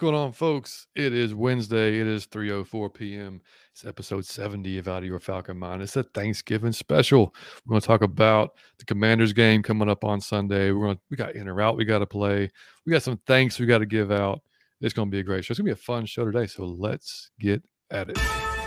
Going on, folks? It is Wednesday. It is 3:04 p.m. It's episode 70 of Out of Your Falcon Mind. It's a Thanksgiving special. We're going to talk about the Commanders game coming up on Sunday. We're going to we got in or out we got to play. We got some thanks we got to give out. It's going to be a great show. It's going to be a fun show today. So let's get at it.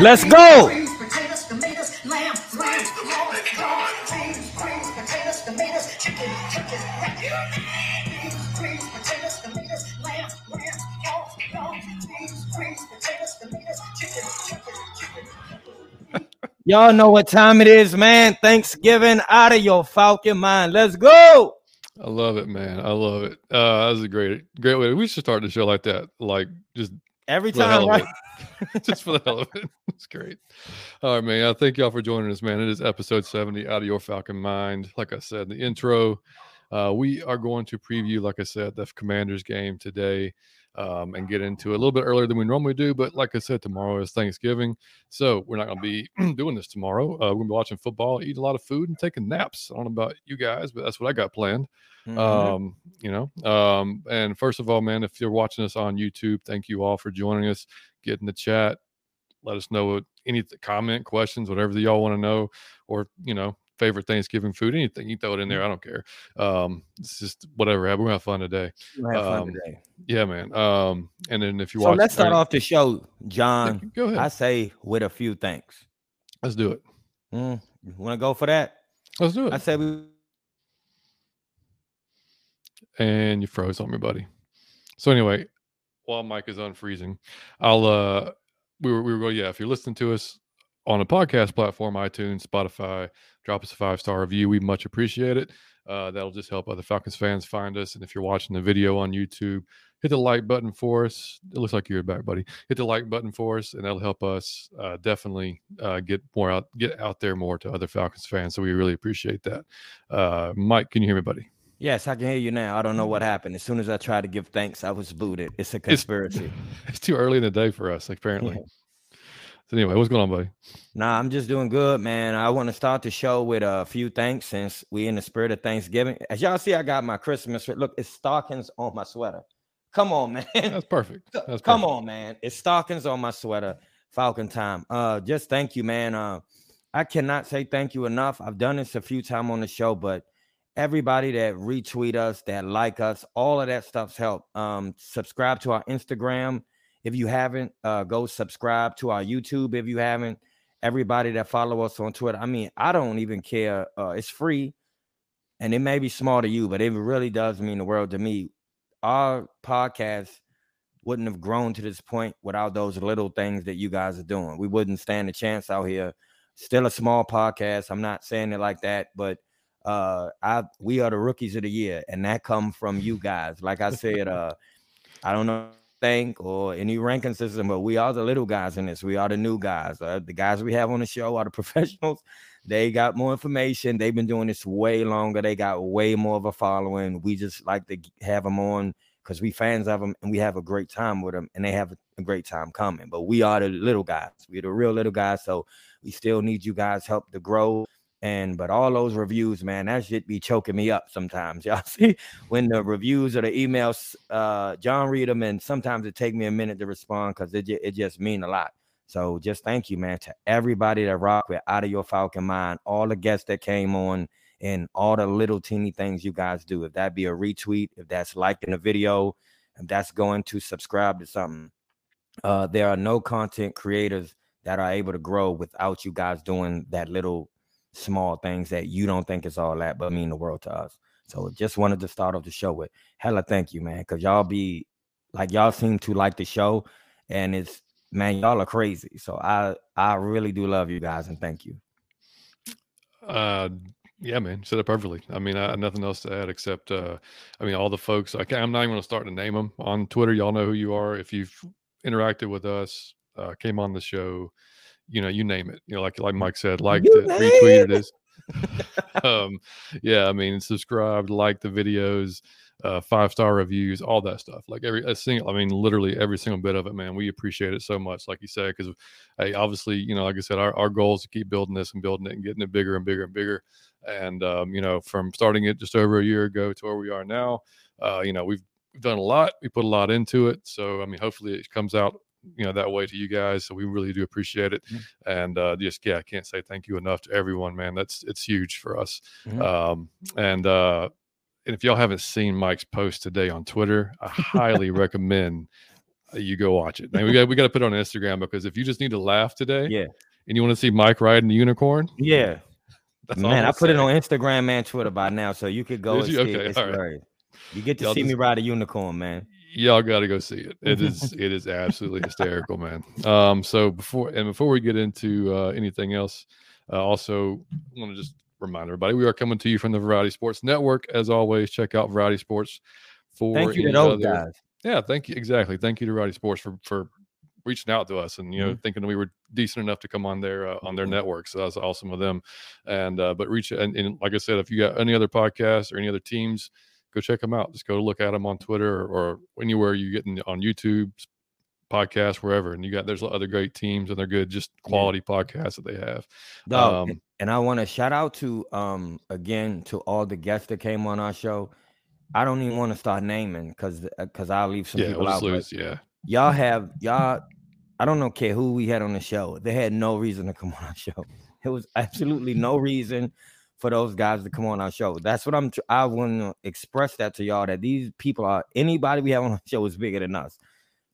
Let's go. Y'all know what time it is, man. Thanksgiving out of your falcon mind. Let's go. I love it, man. I love it. Uh, that was a great, great way. We should start the show like that. Like just Every for the hell time, right? just for the hell of it. It's great. All right, man. I thank y'all for joining us, man. It is episode 70 out of your Falcon Mind. Like I said, the intro. Uh, we are going to preview, like I said, the Commanders game today um, and get into it a little bit earlier than we normally do. But like I said, tomorrow is Thanksgiving. So we're not going to be doing this tomorrow. Uh, we're going to be watching football, eating a lot of food, and taking naps. I don't know about you guys, but that's what I got planned. Mhm. Um, you know, um, and first of all, man, if you're watching us on YouTube, thank you all for joining us. Get in the chat. Let us know what any comment, questions, whatever that y'all want to know, or you know, favorite Thanksgiving food, anything. You throw it in there. I don't care. Um, it's just whatever. We're gonna have fun today. We'll have fun um, today. Yeah, man. Um, and then if you So watch, let's start off the show, John. Go ahead. I say with a few thanks. Let's do it. Mm, you want to go for that? Let's do it. I say we. and you froze on me, buddy. So anyway, while Mike is unfreezing, I'll uh we were we were going, yeah, if you're listening to us on a podcast platform, iTunes, Spotify, drop us a five star review. We much appreciate it. Uh, that'll just help other Falcons fans find us. And if you're watching the video on YouTube, hit the like button for us. It looks like you're back, buddy. Hit the like button for us, and that'll help us uh, definitely uh, get more out, get out there more to other Falcons fans. So we really appreciate that. Uh, Mike, can you hear me, buddy? Yes, I can hear you now. I don't know what happened. As soon as I tried to give thanks, I was booted. It's a conspiracy. It's too early in the day for us, apparently. So anyway, what's going on, buddy? Nah, I'm just doing good, man. I want to start the show with a few thanks since we in the spirit of Thanksgiving. As y'all see, I got my Christmas. Look, it's stockings on my sweater. Come on, man. That's perfect. That's Come on, man. It's stockings on my sweater. Falcon time. Uh, just thank you, man. Uh, I cannot say thank you enough. I've done this a few times on the show, but everybody that retweet us, that like us, all of that stuff's help. Um, subscribe to our Instagram if you haven't. Uh, go subscribe to our YouTube if you haven't. Everybody that follow us on Twitter. I mean, I don't even care. Uh, it's free, and it may be small to you, but it really does mean the world to me. Our podcast wouldn't have grown to this point without those little things that you guys are doing. We wouldn't stand a chance out here. Still a small podcast. I'm not saying it like that, but uh I we are the rookies of the year, and that come from you guys. Like I said, uh I don't know think or any ranking system, but we are the little guys in this. We are the new guys. Uh, the guys we have on the show are the professionals. They got more information. They've been doing this way longer. They got way more of a following. We just like to have them on because we fans of them and we have a great time with them and they have a great time coming. But we are the little guys. We're the real little guys. So we still need you guys help to grow. And but all those reviews, man, that shit be choking me up sometimes. Y'all see when the reviews or the emails, uh, John read them, and sometimes it take me a minute to respond because it, it just mean a lot. So just thank you, man, to everybody that rock with out of your Falcon mind, all the guests that came on, and all the little teeny things you guys do. If that be a retweet, if that's liking a video, if that's going to subscribe to something. Uh, there are no content creators that are able to grow without you guys doing that little small things that you don't think is all that, but mean the world to us. So just wanted to start off the show with hella thank you, man, because y'all be like y'all seem to like the show, and it's man, y'all are crazy. So I I really do love you guys and thank you. Uh, yeah, man, said it perfectly. I mean, I nothing else to add except, uh, I mean, all the folks. I I'm not even going to start to name them on Twitter. Y'all know who you are. If you've interacted with us, uh, came on the show, you know, you name it. You know, like like Mike said, You liked it, retweeted it. um, yeah, I mean, subscribed, liked the videos, uh, five star reviews, all that stuff. Like every a single, I mean, literally every single bit of it, man. We appreciate it so much, like you said, because hey, obviously, you know, like I said, our, our goal is to keep building this and building it and getting it bigger and bigger and bigger. And um, you know, from starting it just over a year ago to where we are now, uh, you know, we've done a lot. We put a lot into it. So I mean, hopefully it comes out you know that way to you guys so we really do appreciate it and uh just yeah i can't say thank you enough to everyone man that's it's huge for us um and uh and if y'all haven't seen mike's post today on twitter i highly recommend uh, you go watch it and we got we got to put it on instagram because if you just need to laugh today Yeah. and you want to see mike riding the unicorn Yeah. that's Man, I put it on Instagram and Twitter by now, so you could go Did and you? see it. Okay, right. You get to Y'all see me ride a unicorn, man. Y'all got to go see it. It is it is absolutely hysterical, man. Um, so before and before we get into uh, anything else, uh, also want to just remind everybody we are coming to you from the Variety Sports Network. As always, check out Variety Sports for Thank you to other- guys. Yeah, thank you exactly. Thank you to Variety Sports for for reaching out to us and you know thinking we were decent enough to come on their uh, on their Mhm. network. So that's awesome of them. And uh, but reach and, and like I said, if you got any other podcasts or any other teams, go check them out. Just go look at them on Twitter or, or anywhere you get in, on YouTube, podcast, wherever. And you got there's other great teams and they're good, just Yeah. quality podcasts that they have. Dog, Um, and I want to shout out to um again to all the guests that came on our show. I don't even want to start naming because because I'll leave some yeah, people we'll out. lose. Yeah, Y'all have y'all. I don't know care who we had on the show. They had no reason to come on our show. It was absolutely no reason for those guys to come on our show. That's what I'm. tr- I want to express that to y'all that these people are anybody we have on our show is bigger than us.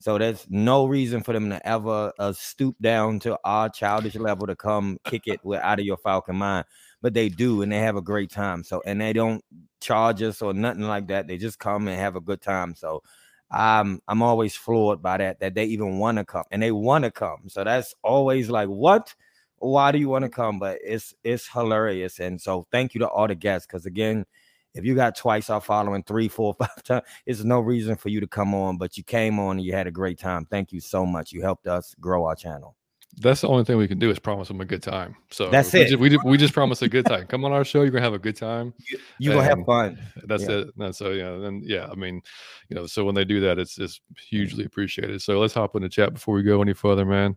So there's no reason for them to ever uh, stoop down to our childish level to come kick it with out of your Falcon mind. But they do, and they have a great time. So and they don't charge us or nothing like that. They just come and have a good time. So I'm I'm always floored by that that they even want to come and they want to come. So that's always like what? Why do you want to come? But it's it's hilarious. And so thank you to all the guests because again, if you got twice our following three, four, five times, it's no reason for you to come on, but you came on and you had a great time. Thank you so much. You helped us grow our channel. that's the only thing we can do is promise them a good time. So That's we it. Just, we just, we just promise a good time. Come on our show, you're gonna have a good time. You are gonna have fun. That's Yeah. it. And so yeah, then yeah, I mean, you know, so when they do that, it's it's hugely appreciated. So let's hop in the chat before we go any further, man.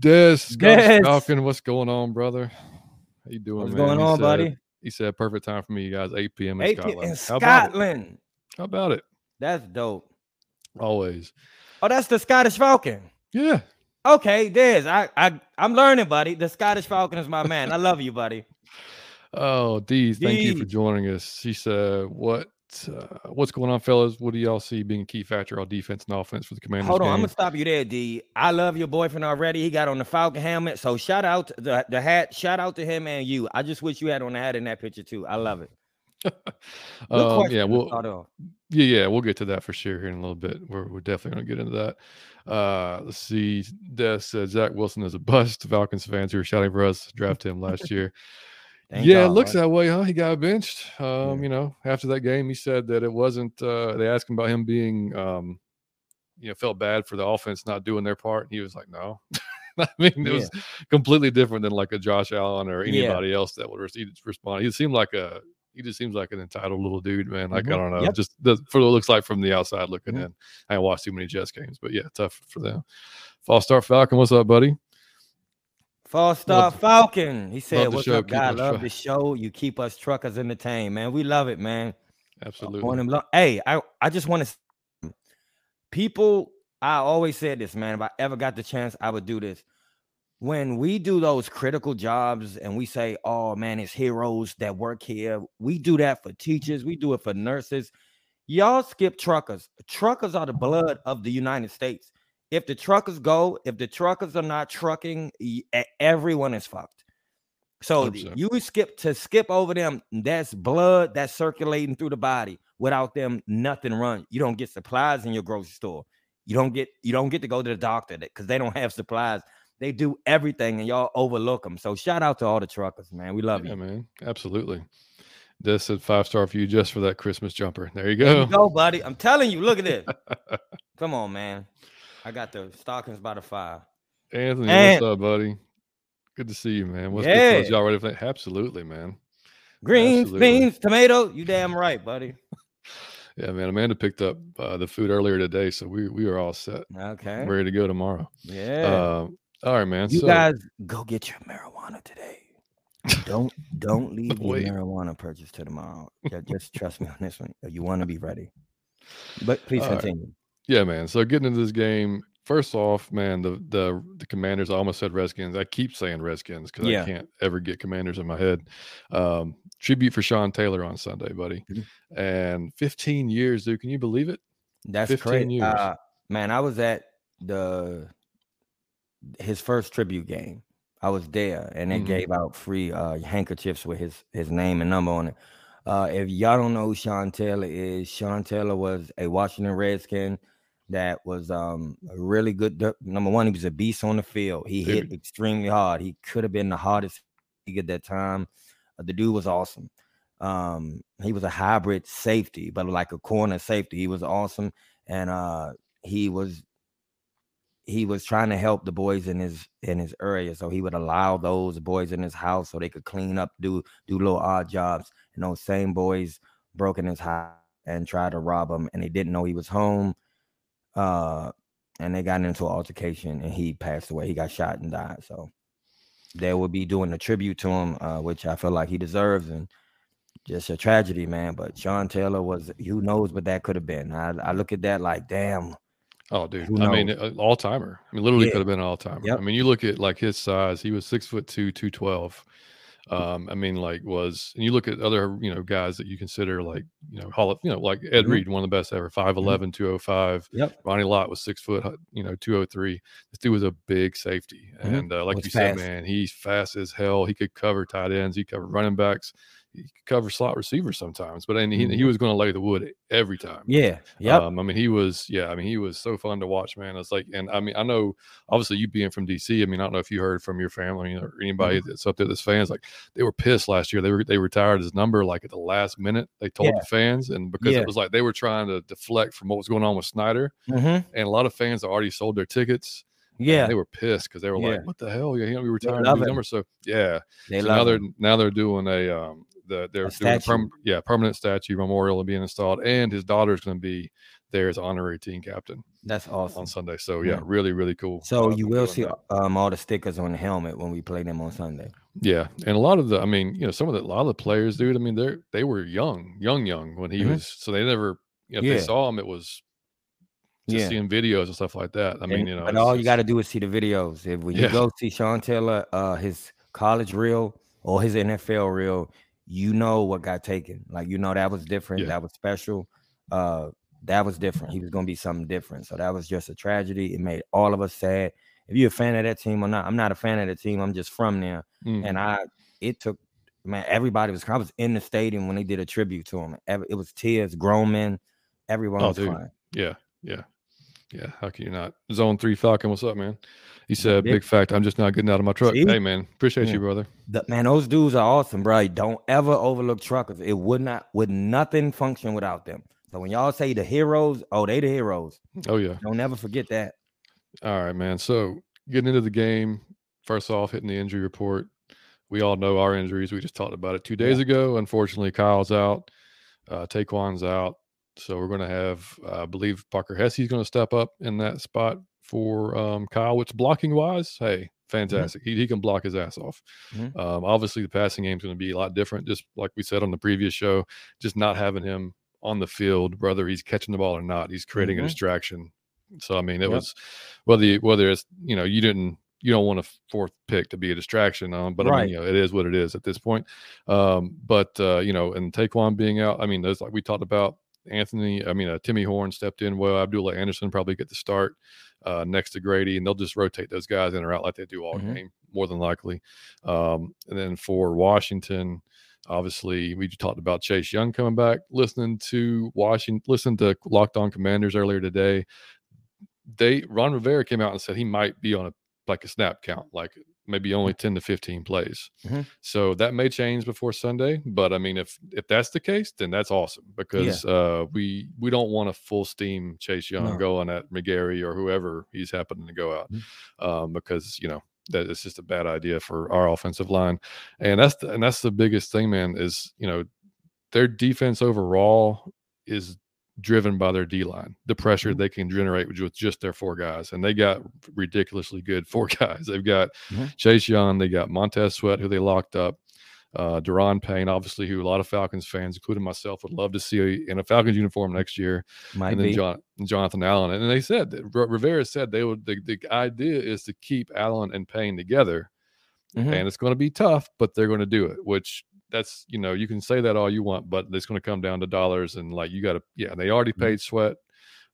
Des, Scottish. Falcon, what's going on, brother? How you doing, What's man? going He on, said- buddy? He said perfect time for me, you guys. 8 p.m. in Hey, Scotland. in How about it? Scotland. How about it? That's dope. Always. Oh, that's the Scottish Falcon. Yeah. Okay, Des. I, I I'm learning, buddy. The Scottish Falcon is my man. I love you, buddy. Oh, Dee, thank you for joining us. She said, "What, uh, what's going on, fellas? What do y'all see being a key factor on defense and offense for the Commanders?" Hold on, I'm gonna stop you there, D. I love your boyfriend already. He got on the Falcon helmet. So shout out to the, the hat. Shout out to him and you. I just wish you had on the hat in that picture too. I love it. Um, yeah, we'll yeah, yeah, we'll get to that for sure here in a little bit. We're we're definitely gonna get into that. Uh, let's see. Des said Zach Wilson is a bust. Falcons fans who were shouting for us to draft him last year. Thank yeah, it looks that way, huh? He got benched. Um, Yeah. you know, after that game, he said that it wasn't. Uh, they asked him about him being, um, you know, felt bad for the offense not doing their part. And he was like, "No." I mean, it Yeah. was completely different than like a Josh Allen or Yeah. anybody else that would res- respond. He seemed like a. He just seems like an entitled little dude, man. Like Mhm. I don't know, Yep. just the, for what it looks like from the outside looking Mhm. in. I haven't watched too many Jets games, but yeah, tough for them. False start Falcon, what's up, buddy? False Star Falcon. He said, "What's show, up, guy? Love the show. You keep us truckers entertained, man. We love it, man. Absolutely. on them lo- hey i i just want to people i always said this man if i ever got the chance i would do this when we do those critical jobs and we say oh man it's heroes that work here we do that for teachers we do it for nurses y'all skip truckers truckers are the blood of the united states if the truckers go if the truckers are not trucking everyone is fucked so 100%. you skip to skip over them. That's blood that's circulating through the body. Without them, nothing runs. You don't get supplies in your grocery store. You don't get you don't get to go to the doctor because they don't have supplies. They do everything and y'all overlook them. So shout out to all the truckers, man. We love yeah, you. man. Absolutely. This said five star for you just for that Christmas jumper. There you There go. you go, buddy. I'm telling you. Look at this. Come on, man. I got the stockings by the fire. Anthony, And- what's up, buddy? Good to see you, man. What's good? Yeah. fellas? Y'all ready for that? Absolutely, man. Greens, Absolutely. beans, tomato. You damn right, buddy. Yeah, man. Amanda picked up uh, the food earlier today, so we we are all set, Okay. ready to go tomorrow. Yeah. Um, all right, man. you so, guys go get your marijuana today. Don't don't leave your marijuana purchase to tomorrow. Ju- Just trust me on this one. You want to be ready. But please All right. Yeah, man. So getting into this game, first off, man, the the the Commanders. I almost said Redskins. I keep saying Redskins because Yeah. I can't ever get Commanders in my head. Um, tribute for Sean Taylor on Sunday, buddy. Mhm. And 15 years, dude. Can you believe it? That's 15 crazy. years. Uh, man, I was at the his first tribute game. I was there, and they Mhm. gave out free uh, handkerchiefs with his his name and number on it. Uh, if y'all don't know who Sean Taylor is, Sean Taylor was a Washington Redskin that was um a really good. Number one, he was a beast on the field. He hit extremely hard. He could have been the hardest at that time. Uh, the dude was awesome. Um, he was a hybrid safety, but like a corner safety. He was awesome, and uh, he was he was trying to help the boys in his in his area. So he would allow those boys in his house so they could clean up, do do little odd jobs. And those same boys broke in his house and tried to rob him, and they didn't know he was home. Uh, and they got into an altercation, and he passed away. He got shot and died. So they will be doing a tribute to him, uh, which I feel like he deserves, and just a tragedy, man. But Sean Taylor was who knows what that could have been. I, I look at that like, damn, Oh, dude. I mean, all timer. I mean, literally Yeah. could have been an all timer. Yep. I mean, you look at like his size, he was six foot two, 212. Um, I mean, like was, and you look at other, you know, guys that you consider like, you know, Hall of, you know, like Ed Mhm. Reed, one of the best ever, 5'11, 205. yep, Ronnie Lott was six foot, you know, 203. This dude was a big safety. Mhm. And uh, like Was you said, man, he's fast as hell. He could cover tight ends, he covered running backs, he could cover slot receivers sometimes, but and he, he Mhm. was going to lay the wood every time. yeah, yeah. Um, I mean, he was, yeah, I mean, he was so fun to watch, man. It's like, and I mean, I know, obviously, you being from DC, I mean, I don't know if you heard from your family or anybody Mm-hmm. that's up there that's fans, like they were pissed last year. They were they retired his number like at the last minute. They told Yeah. the fans, and because Yeah. it was like they were trying to deflect from what was going on with Snyder, Mhm. and a lot of fans already sold their tickets. yeah. they were pissed because they were Yeah. like, "What the hell? Yeah, he we retired it. numbers." So yeah, They so love now they're him. now they're doing a um the they're A doing a perm, yeah permanent statue memorial and being installed, and his daughter is going to be there as honorary team captain That's awesome. on Sunday. So yeah, Yeah. really really cool. So uh, you will see um all the stickers on the helmet when we play them on Sunday. yeah, and a lot of the I mean you know some of the a lot of the players, dude. I mean they're they were young, young, young when he Mhm. was. So they never you know if Yeah. they saw him, it was just Yeah. seeing videos and stuff like that. I mean And- you know, but all you got to do is see the videos. If when Yeah. you go see Sean Taylor, uh, his college reel or his NFL reel, you know what got taken. Like you know that was different. Yeah. That was special. Uh, that was different. He was gonna be something different. So that was just a tragedy. It made all of us sad. If you're a fan of that team or not, I'm not a fan of the team. I'm just from there, Mm. and I it took man. Everybody was. I was in the stadium when they did a tribute to him. It was tears, grown men. Everyone Oh, was dude. crying. Yeah, yeah, yeah. How can you not? Zone three Falcon, what's up, man? He said, Yeah. "Big fact, I'm just not getting out of my truck." See? Hey, man, appreciate Yeah. you, brother. The, man, those dudes are awesome, bro. Don't ever overlook truckers. It would not, would nothing function without them. So when y'all say the heroes, oh, they the heroes. Oh yeah. Don't ever forget that. All right, man. So getting into the game, first off, hitting the injury report. We all know our injuries. We just talked about it two days ago. Unfortunately, Kyle's out, uh, Ta'Quon's out. So we're going to have, I believe, Parker Hesse's going to step up in that spot for um, Kyle. Which blocking wise, hey, fantastic. He, he can block his ass off. Mhm. Um, obviously, the passing game is going to be a lot different. Just like we said on the previous show, just not having him on the field, whether he's catching the ball or not, he's creating a Mhm. distraction. So I mean, it Yep. was whether you, whether it's you know you didn't you don't want a fourth pick to be a distraction on, but I Right. mean, you know, it is what it is at this point. Um, but uh, you know, and Ta'Quon being out, I mean, there's like we talked about Anthony. I mean, uh, Timmy Horne stepped in well. Abdullah Anderson probably get the start uh, next to Grady, and they'll just rotate those guys in or out like they do all Mhm. game, more than likely. Um, and then for Washington, obviously we talked about Chase Young coming back. Listening to Washington, listen to Locked On Commanders earlier today. They Ron Rivera came out and said he might be on a like a snap count, like maybe only 10 to 15 plays. Mhm. So that may change before Sunday, but I mean if if that's the case, then that's awesome because uh we we don't want a full steam Chase Young No. going at McGary or whoever he's happening to go out. Mhm. Um because, you know, that it's just a bad idea for our offensive line. And that's the, and that's the biggest thing man is, you know, their defense overall is driven by their D line, the pressure Mhm. they can generate with just their four guys. And they got ridiculously good four guys. They've got Mhm. Chase Young, they got Montez Sweat, who they locked up, uh, Daron Payne, obviously, who a lot of Falcons fans, including myself, would love to see in a Falcons uniform next year. Might and then. John, Jonathan Allen. And they said that R- Rivera said they would, the, the idea is to keep Allen and Payne together Mhm. and it's going to be tough, but they're going to do it. Which that's you know you can say that all you want, but it's going to come down to dollars and like you got to yeah. They already Mhm. paid Sweat.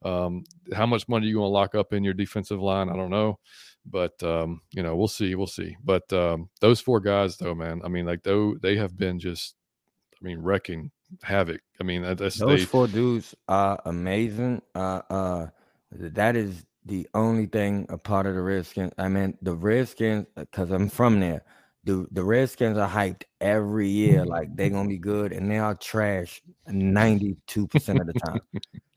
Um, how much money you going to lock up in your defensive line? I don't know, but um, you know we'll see, we'll see. But um, those four guys though, man, I mean like though they have been just, I mean wrecking havoc. I mean that's Those they four dudes are amazing. Uh, uh, that is the only thing a part of the Redskins. I mean, the Redskins, because I'm from there. The the Redskins are hyped every year, like they're gonna be good, and they are trash 92 percent of the time.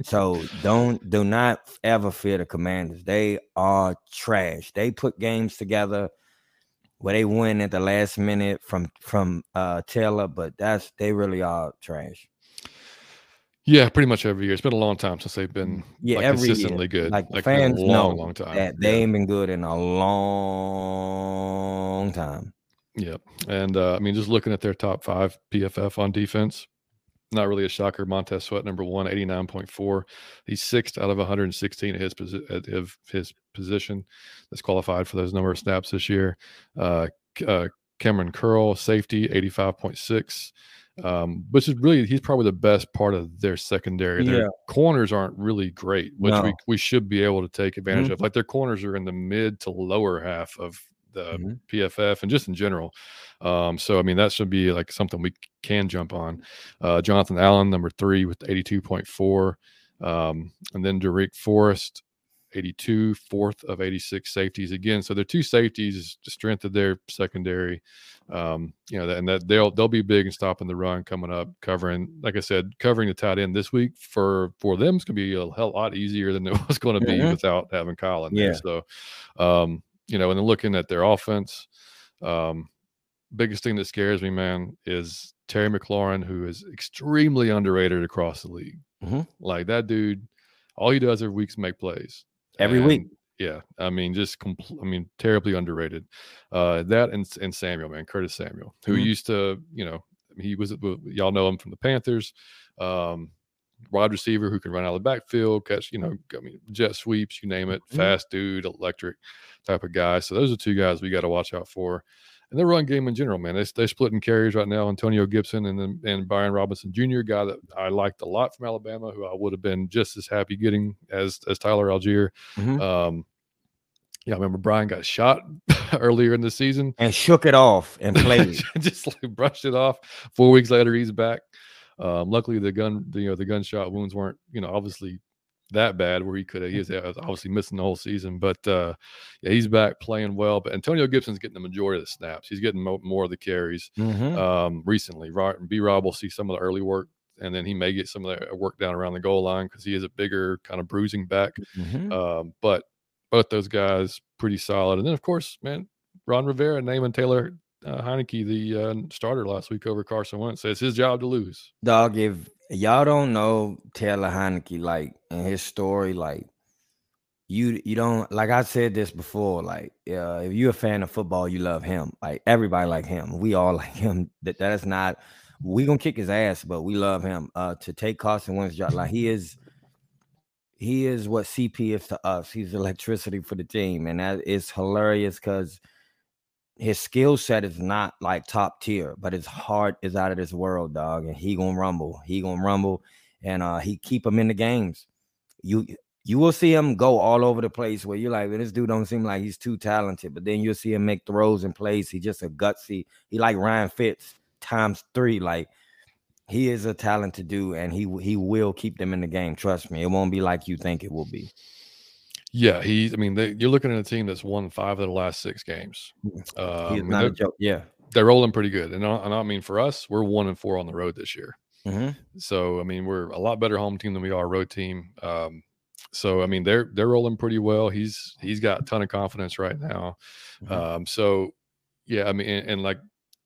So don't do not ever fear the Commanders. They are trash. They put games together where they win at the last minute from from uh Taylor, but that's they really are trash. yeah pretty much every year. It's been a long time since they've been Yeah, like, every year. consistently good. Like, been fans a know long, long time. that they ain't been good in a long time. Yep. And uh, I mean, just looking at their top five PFF on defense, not really a shocker. Montez Sweat, number one, 89.4. He's sixth out of 116 at his, posi- at his, his position that's qualified for those number of snaps this year. Uh, uh, Kamren Curl, safety, 85.6. Um, which is really he's probably the best part of their secondary. Their Yeah. corners aren't really great, which we, No. we should be able to take advantage Mhm. of. Like their corners are in the mid to lower half of the Mhm. PFF and just in general. Um, so I mean that should be like something we can jump on. Uh, Jonathan Allen, number three with 82.4. Um, and then Darrick Forrest, 82, fourth of 86 safeties again. So their two safeties, the strength of their secondary. Um, you know, and that they'll they'll be big in stopping the run coming up, covering, like I said, covering the tight end this week for for them is gonna be a hell lot easier than it was going to be Mhm. without having Kyle in there. Yeah. So um, you know, and then looking at their offense, um, biggest thing that scares me, man, is Terry McLaurin, who is extremely underrated across the league. Mhm. Like that dude, all he does every week is make plays. Every week. Yeah, I mean, just compl- I mean, terribly underrated. Uh, that and and Samuel, man, Curtis Samuel, who Mhm. used to, you know, he was y'all know him from the Panthers. Um, wide receiver who can run out of the backfield, catch, you know, I mean, jet sweeps, you name it, Mhm. fast dude, electric type of guy. So those are two guys we got to watch out for. And their run game in general, man, they they splitting carries right now. Antonio Gibson and then and Brian Robinson Jr., guy that I liked a lot from Alabama, who I would have been just as happy getting as as Tyler Allgeier. Mhm. Um, yeah, I remember Brian got shot earlier in the season. And shook it off and played. just like brushed it off. Four weeks later, he's back. Um, luckily, the gun, the, you know, the gunshot wounds weren't, you know, obviously that bad where he could have. He was uh, obviously missing the whole season, but uh, yeah, he's back playing well. But Antonio Gibson's getting the majority of the snaps. He's getting mo- more of the carries Mhm. um, recently. B Rob will see some of the early work, and then he may get some of the work down around the goal line because he is a bigger kind of bruising back. Mhm. Um, but both those guys pretty solid. And then of course, man, Ron Rivera naming Taylor uh, Heinicke the uh, starter last week over Carson Wentz. So it's his job to lose. Dog, if y'all don't know Taylor Heinicke, like and his story, like you you don't like I said this before, like uh, if you're a fan of football, you love him. Like everybody like him. We all like him. That that is not we gonna kick his ass, but we love him. Uh to take Carson Wentz job, like he is he is what CP is to us. He's electricity for the team, and that is hilarious because his skill set is not like top tier, but his heart is out of this world, dog. And he gonna rumble. He gonna rumble, and uh he keep him in the games. You you will see him go all over the place where you're like, "Man, this dude don't seem like he's too talented, but then you'll see him make throws and plays. He just a gutsy. He like Ryan Fitz times three. Like he is a talented dude, and he he will keep them in the game. Trust me, it won't be like you think it will be. Yeah, he. I mean, they, you're looking at a team that's won five of the last six games. Uh, not a joke. Yeah. they're rolling pretty good, and I, and I mean, for us, we're one and four on the road this year. Mhm. So I mean, we're a lot better home team than we are road team. Um, so I mean, they're they're rolling pretty well. He's he's got a ton of confidence right now. Mhm. Um, so yeah, I mean, and, and like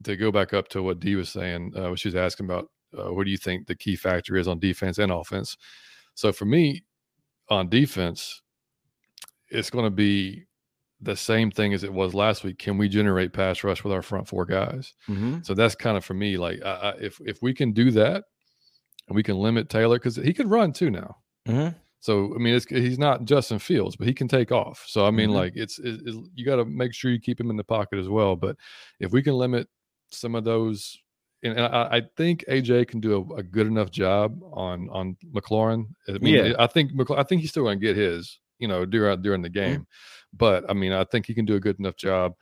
to go back up to what Dee was saying, uh, she was asking about uh, what do you think the key factor is on defense and offense. So for me, on defense, it's going to be the same thing as it was last week. Can we generate pass rush with our front four guys? Mhm. So that's kind of for me. Like, I, I, if if we can do that, and we can limit Taylor because he can run too now. Mhm. So I mean, it's he's not Justin Fields, but he can take off. So I mean, Mhm. like it's, it, it- you got to make sure you keep him in the pocket as well. But if we can limit some of those, and, and I, I think AJ can do a, a good enough job on on McLaurin. I mean, Yeah. I think I think he's still going to get his, you know, during during the game. But I mean, I think he can do a good enough job.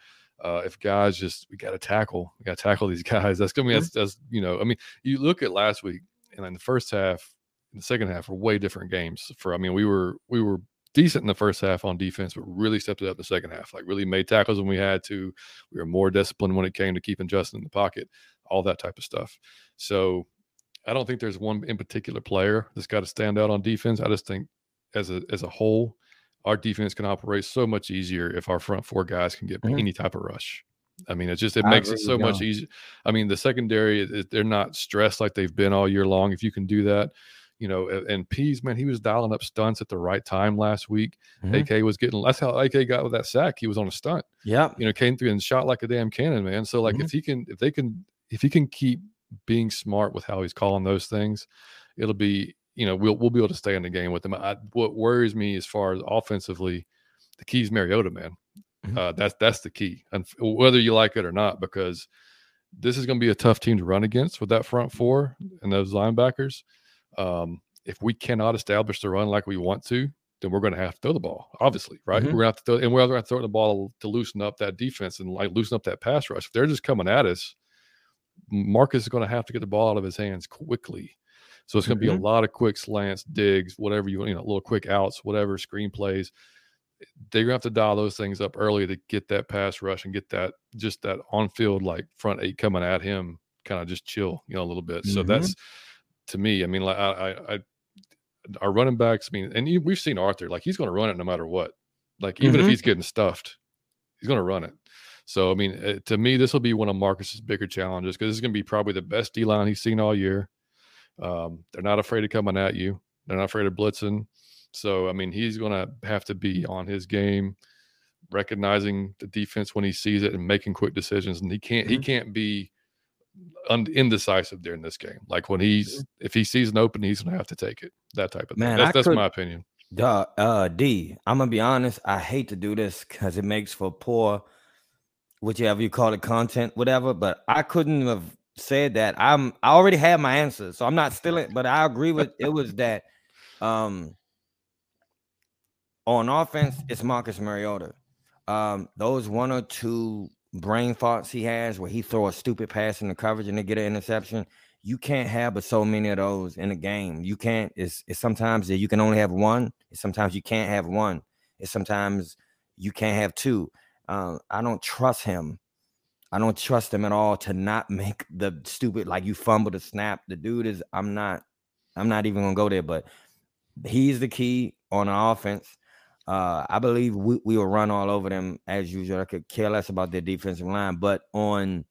Uh, if guys just we got to tackle, we got to tackle these guys. That's gonna be that's, that's you know, I mean, you look at last week and in the first half, the second half were way different games. For I mean, we were we were decent in the first half on defense, but really stepped it up in the second half. Like really made tackles when we had to. We were more disciplined when it came to keeping Justin in the pocket, all that type of stuff. So I don't think there's one in particular player that's got to stand out on defense. I just think as a as a whole, our defense can operate so much easier if our front four guys can get Mhm. any type of rush. I mean, it just it I makes it so much easier. I mean, the secondary it- they're not stressed like they've been all year long. If you can do that, you know, and Pees, man, he was dialing up stunts at the right time last week. Mhm. AK was getting that's how AK got with that sack. He was on a stunt Yeah. you know, came through and shot like a damn cannon, man. So like Mhm. if he can if they can if he can keep being smart with how he's calling those things, it'll be, you know, we'll we'll be able to stay in the game with them. I, what worries me as far as offensively, the key is Mariota, man. Mhm. Uh, that's that's the key. And whether you like it or not, because this is going to be a tough team to run against with that front four and those linebackers. Um, if we cannot establish the run like we want to, then we're going to have to throw the ball, obviously, right? Mhm. We're going to have to throw, and we're going to throw the ball to loosen up that defense and like loosen up that pass rush. If they're just coming at us, Marcus is going to have to get the ball out of his hands quickly. So it's going to be a Mhm. lot of quick slants, digs, whatever you want, you know, little quick outs, whatever screen plays. They're gonna have to dial those things up early to get that pass rush and get that just that on field like front eight coming at him, kind of just chill, you know, a little bit. So Mhm. that's to me. I mean, like I, I, I our running backs. I mean, and you, we've seen Arthur like he's going to run it no matter what. Like even if Mhm. he's getting stuffed, he's going to run it. So I mean, uh, to me, this will be one of Marcus's bigger challenges because this is going to be probably the best D line he's seen all year. Um, they're not afraid of coming at you. They're not afraid of blitzing. So I mean, he's going to have to be on his game, recognizing the defense when he sees it and making quick decisions. And he can't he Mhm. can't be un- indecisive during this game. Like when he's if he sees an open, he's going to have to take it. That type of thing. Man, That's that's could- my opinion. Duh, uh, D. I'm gonna be honest. I hate to do this because it makes for poor, whichever you call it, content, whatever. But I couldn't have said that. I'm. I already had my answer, so I'm not stealing. But I agree with it. Was that, um, on offense, it's Marcus Mariota. Um, those one or two brain thoughts he has where he throw a stupid pass in the coverage and they get an interception. You can't have but so many of those in a game. You can't. It's, it's sometimes that you can only have one. Sometimes you can't have one. It's sometimes you can't have two. Um, I don't trust him. I don't trust him at all to not make the stupid like you fumble the snap. The dude is. I'm not. I'm not even gonna go there. But he's the key on the offense. Uh, I believe we, we will run all over them as usual. I could care less about their defensive line, but on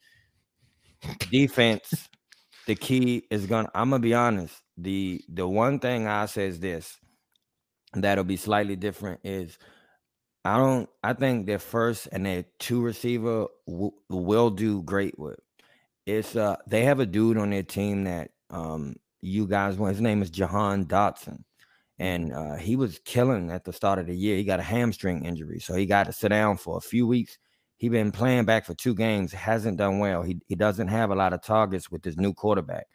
defense, the key is gonna. I'm gonna be honest. The the one thing I say is this that'll be slightly different is I don't. I think their first and their two receiver w- will do great with. It's uh they have a dude on their team that um you guys want. His name is Jahan Dotson, and uh, he was killing at the start of the year. He got a hamstring injury, so he got to sit down for a few weeks. He been playing back for two games. Hasn't done well. He he doesn't have a lot of targets with this new quarterback.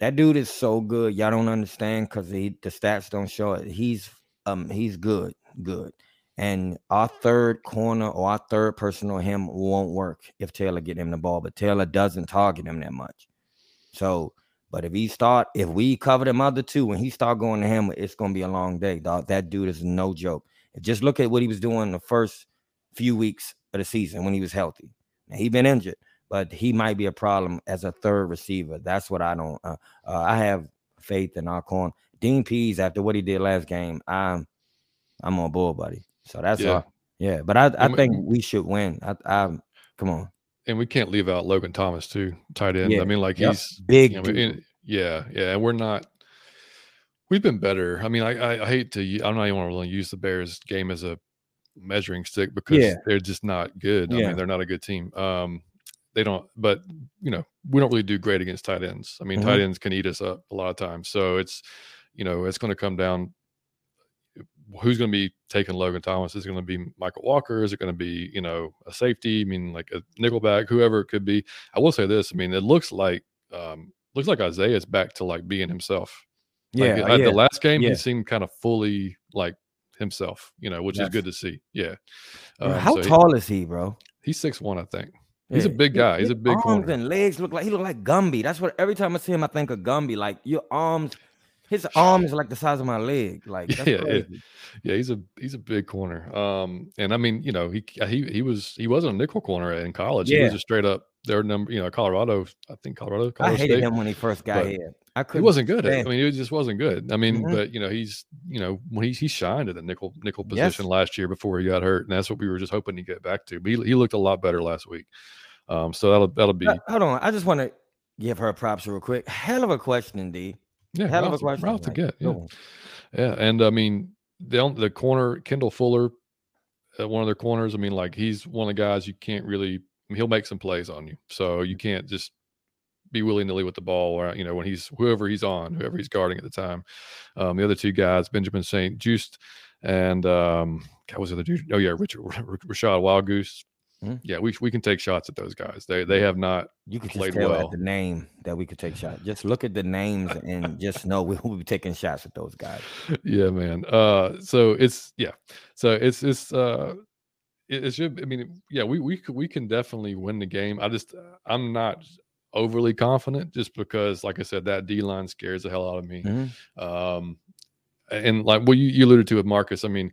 That dude is so good. Y'all don't understand because he the stats don't show it. He's um he's good, good. And our third corner or our third person on him won't work if Taylor get him the ball, but Taylor doesn't target him that much. So, But if he start, if we cover them other two, when he start going to him, it's gonna be a long day, dog. That dude is no joke. Just look at what he was doing the first few weeks of the season when he was healthy. Now, he been injured, but he might be a problem as a third receiver. That's what I don't. Uh, uh, I have faith in our corner. Dean Pees after what he did last game. I'm I'm on board, buddy. So that's Yeah. all. Yeah, but I, I think we should win. I, I come on, And we can't leave out Logan Thomas too, tight end. Yeah. I mean, like Yep. he's big. you know, and- yeah, yeah, and we're not. We've been better. I mean, I I, I hate to. u- I don't even want to really use the Bears game as a measuring stick because Yeah. they're just not good. I Yeah. mean, they're not a good team. Um, they don't. But you know, we don't really do great against tight ends. I mean, tight Mhm. ends can eat us up a lot of times. So it's, you know, it's going to come down. Who's going to be taking Logan Thomas? Is it going to be Mykal Walker? Is it going to be you know a safety? I mean, like a nickelback, whoever it could be. I will say this. I mean, it looks like um, looks like Isaiah's back to like being himself. Like, yeah, at yeah. the last game, yeah. he seemed kind of fully like himself, you know, which is good to see. Yeah. Bro, Um, How so he- tall is he, bro? he's six one, I think. He's a Yeah, big his- guy. He's a big arms corner. and legs look like he look like Gumby. That's what every time I see him, I think of Gumby. Like your arms, his arm is like the size of my leg. Like that's Yeah, yeah. crazy. Yeah, he's a he's a big corner. Um, and I mean, you know, he he he was he wasn't a nickel corner in college. He was a straight up their number. You know, Colorado. I think Colorado. I Colorado hated State. him when he first got but here. I couldn't. He wasn't good at. I mean, he just wasn't good. I mean, Mhm. but you know, he's you know when he he shined at the nickel nickel Yes. position last year before he got hurt, and that's what we were just hoping to get back to. But he, he looked a lot better last week. Um, so that'll that'll be Uh, Hold on, I just want to give her props real quick. Hell of a question, D. yeah. Hell of a question. Ralph to get yeah. Yeah, and I mean the the corner Kendall Fuller, uh, one of their corners. I mean, like he's one of the guys you can't really. I mean, he'll make some plays on you, so you can't just be willy nilly with the ball. Or you know when he's whoever he's on, whoever he's guarding at the time. Um, the other two guys, Benjamin St-Juste and um, what was the other dude? Oh yeah, Richard Rachad Wildgoose. Mhm. Yeah, we we can take shots at those guys. They they have not. You just played tell well. at the name that we could take shots. Just look at the names and just know we will be taking shots at those guys. yeah man uh so it's yeah so it's it's uh it, it should i mean yeah we we we can definitely win the game i just i'm not overly confident just because like i said that d line scares the hell out of me Mhm. um and like well you, you alluded to with marcus i mean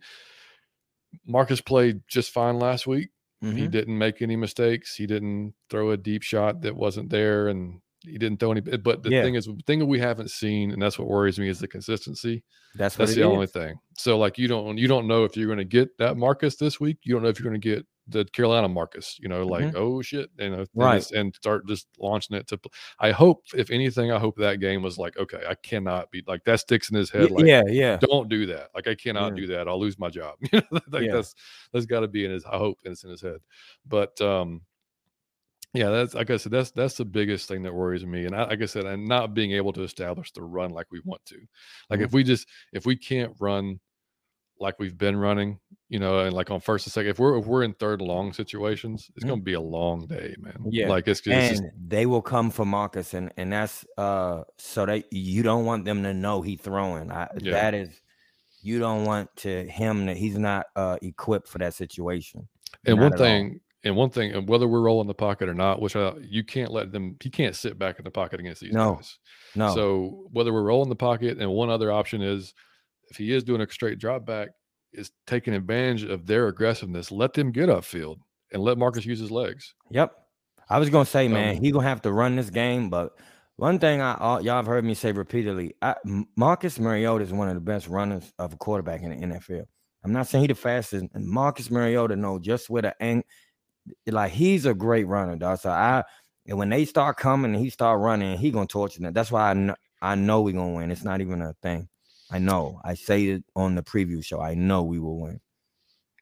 marcus played just fine last week he Mhm. didn't make any mistakes he didn't throw a deep shot that wasn't there and he didn't throw any but the Yeah. thing is the thing that we haven't seen and that's what worries me is the consistency That's that's the is. only thing. So like you don't you don't know if you're going to get that Marcus this week. You don't know if you're going to get the Carolina Marcus. You know, like oh shit, you know, and Mm-hmm. Right. and start just launching it to. I hope if anything, I hope that game was like okay, I cannot be like that sticks in his head. Like yeah, yeah. don't do that. Like I cannot Yeah. do that. I'll lose my job. You know, like Yeah. that's that's got to be in his. I hope it's in his head. But um, yeah, that's like I said, that's that's the biggest thing that worries me. And I, like I said, and not being able to establish the run like we want to. Like Mhm. if we just if we can't run like we've been running, you know, and like on first and second, if we're if we're in third long situations, it's Mhm. going to be a long day, man. Yeah. like it's, it's and just they will come for Marcus, and and that's uh so that you don't want them to know he throwing. I, Yeah. That is, you don't want to him that he's not uh equipped for that situation. And Not one at all. thing, and one thing, and whether we're rolling the pocket or not, which I, you can't let them, he can't sit back in the pocket against these No, guys. No, So whether we're rolling the pocket, and one other option is, if he is doing a straight drop back, is taking advantage of their aggressiveness. Let them get upfield and let Marcus use his legs. Yep. I was gonna say, man, Um, he gonna have to run this game. But one thing I all, y'all have heard me say repeatedly, I, Marcus Mariota is one of the best runners of a quarterback in the NFL. I'm not saying he the fastest, and Marcus Mariota know just where the ang like he's a great runner, dog. So I and when they start coming and he start running, he gonna torture them. That's why I know I know we gonna win. It's not even a thing. I know. I say it on the preview show. I know we will win.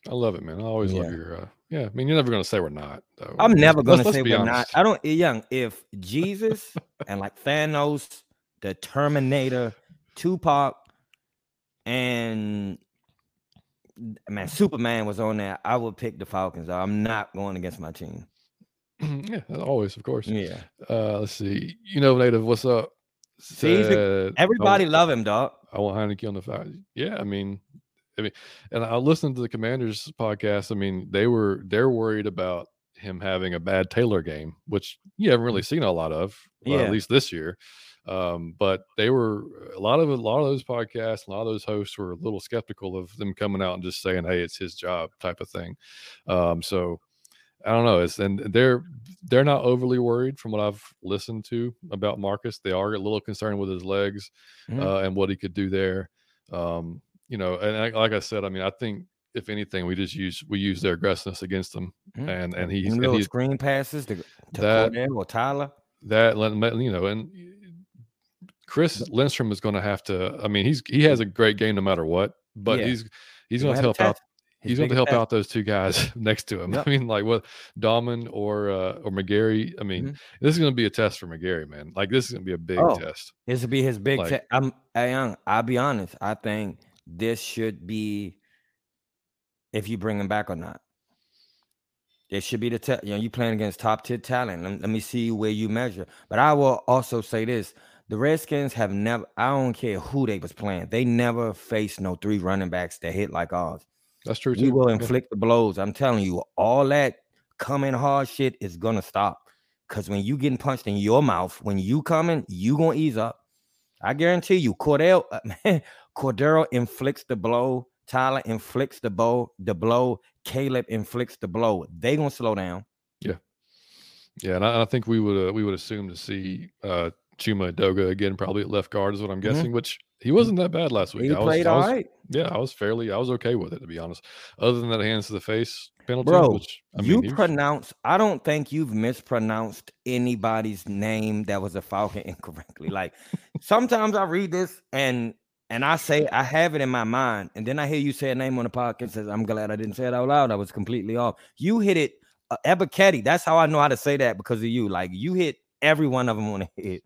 I love it, man. I always love your. Uh, yeah, I mean, you're never going to say we're not. Though. I'm never gonna let's say we're not. I don't eh, young. If Jesus and like Thanos, the Terminator, Tupac, and man, Superman was on there, I would pick the Falcons. I'm not going against my team. yeah, always, of course. Yeah. Uh, let's see. You know, native. What's up? See, I Everybody want- love him, dog. I want Heinicke on the five. Yeah, I mean, I mean, and I listened to the Commanders podcast. I mean, they were they're worried about him having a bad Taylor game, which you haven't really seen a lot of, well. Yeah. at least this year. Um, but they were a lot of a lot of those podcasts, a lot of those hosts were a little skeptical of them coming out and just saying, "Hey, it's his job," type of thing. Um, so I don't know. It's and they're they're not overly worried from what I've listened to about Marcus. They are a little concerned with his legs Mhm. uh, and what he could do there. Um, you know, and I, like I said, I mean, I think if anything, we just use we use their aggressiveness against him, Mhm. and and he's Them and he's screen passes to, to That- Cordell or Tyler. that you know, and Chris Lindstrom is going to have to. I mean, he's he has a great game no matter what, but Yeah. he's he's going to help out. His he's going to help test. out those two guys next to him. Yep. I mean, like what Dalman or uh, or McGary. I mean, Mhm. this is going to be a test for McGary, man. Like this is going to be a big Oh. test. This will be his big. Like- te- I'm young. I'll be honest. I think this should be if you bring him back or not. It should be the test. you know you playing against top tier talent. Let, let me see where you measure. But I will also say this: the Redskins have never. I don't care who they was playing. They never faced no three running backs that hit like ours. That's true We will inflict the blows. I'm telling you, all that coming hard shit is gonna stop. Cause when you getting punched in your mouth, when you coming, you gonna ease up. I guarantee you, Cordell, man, Cordero inflicts the blow. Tyler inflicts the blow. The blow. Caleb inflicts the blow. They gonna slow down. Yeah, yeah, and I, I think we would uh, we would assume to see uh, Chuma Edoga again, probably at left guard is what I'm Mhm. guessing. Which he wasn't that bad last week. He I was, played I was- right, Yeah, I was fairly, I was okay with it to be honest. Other than that hands to the face penalty, bro. which I you mean, was- pronounce. I don't think you've mispronounced anybody's name that was a Falcon incorrectly. Like sometimes I read this and and I say I have it in my mind, and then I hear you say a name on the podcast. Says I'm glad I didn't say it out loud. I was completely off. You hit it, uh, Ebiketie. That's how I know how to say that because of you. Like you hit every one of them on the head.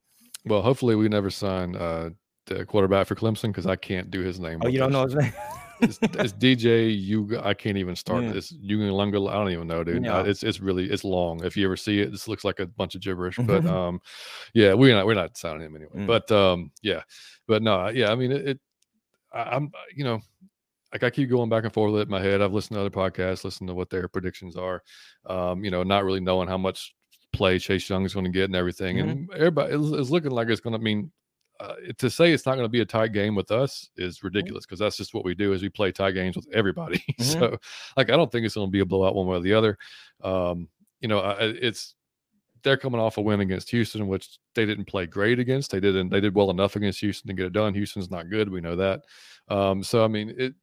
well, hopefully we never sign uh, the quarterback for Clemson because I can't do his name. Oh, you don't this. know his name? it's, it's DJ. You, I can't even start Yeah. this. Lunga. I don't even know, dude. Yeah. Uh, it's it's really it's long. If you ever see it, this looks like a bunch of gibberish. But um, yeah, we're not we're not signing him anyway. Mm. But um, yeah, but no, yeah. I mean, it. it I, I'm you know, like I keep going back and forth with it in my head. I've listened to other podcasts, listened to what their predictions are. Um, you know, not really knowing how much play Chase Young is going to get and everything, and everybody is looking like it's going to mean uh, to say it's not going to be a tight game with us is ridiculous because that's just what we do is we play tie games with everybody. Mhm. so like I don't think it's going to be a blowout one way or the other. Um, you know, I, it's they're coming off a win against Houston, which they didn't play great against. They didn't they did well enough against Houston to get it done. Houston's not good, we know that. Um, so I mean it.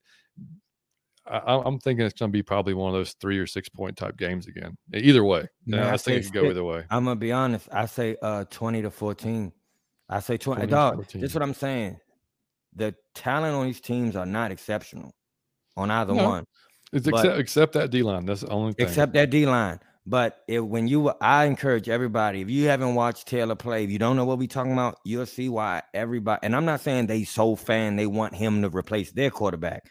I, I'm thinking it's going to be probably one of those three or six point type games again. Either way, Man, I I think it could go either way. I'm gonna be honest. I say uh 20 to 14. I say 20. 20 to Dog, 14. this is what I'm saying. The talent on these teams are not exceptional on either No, one, It's but- except except that D line. That's the only thing. except that D line. But if, when you, I encourage everybody. If you haven't watched Taylor play, if you don't know what we're talking about, you'll see why everybody. And I'm not saying they so fan they want him to replace their quarterback,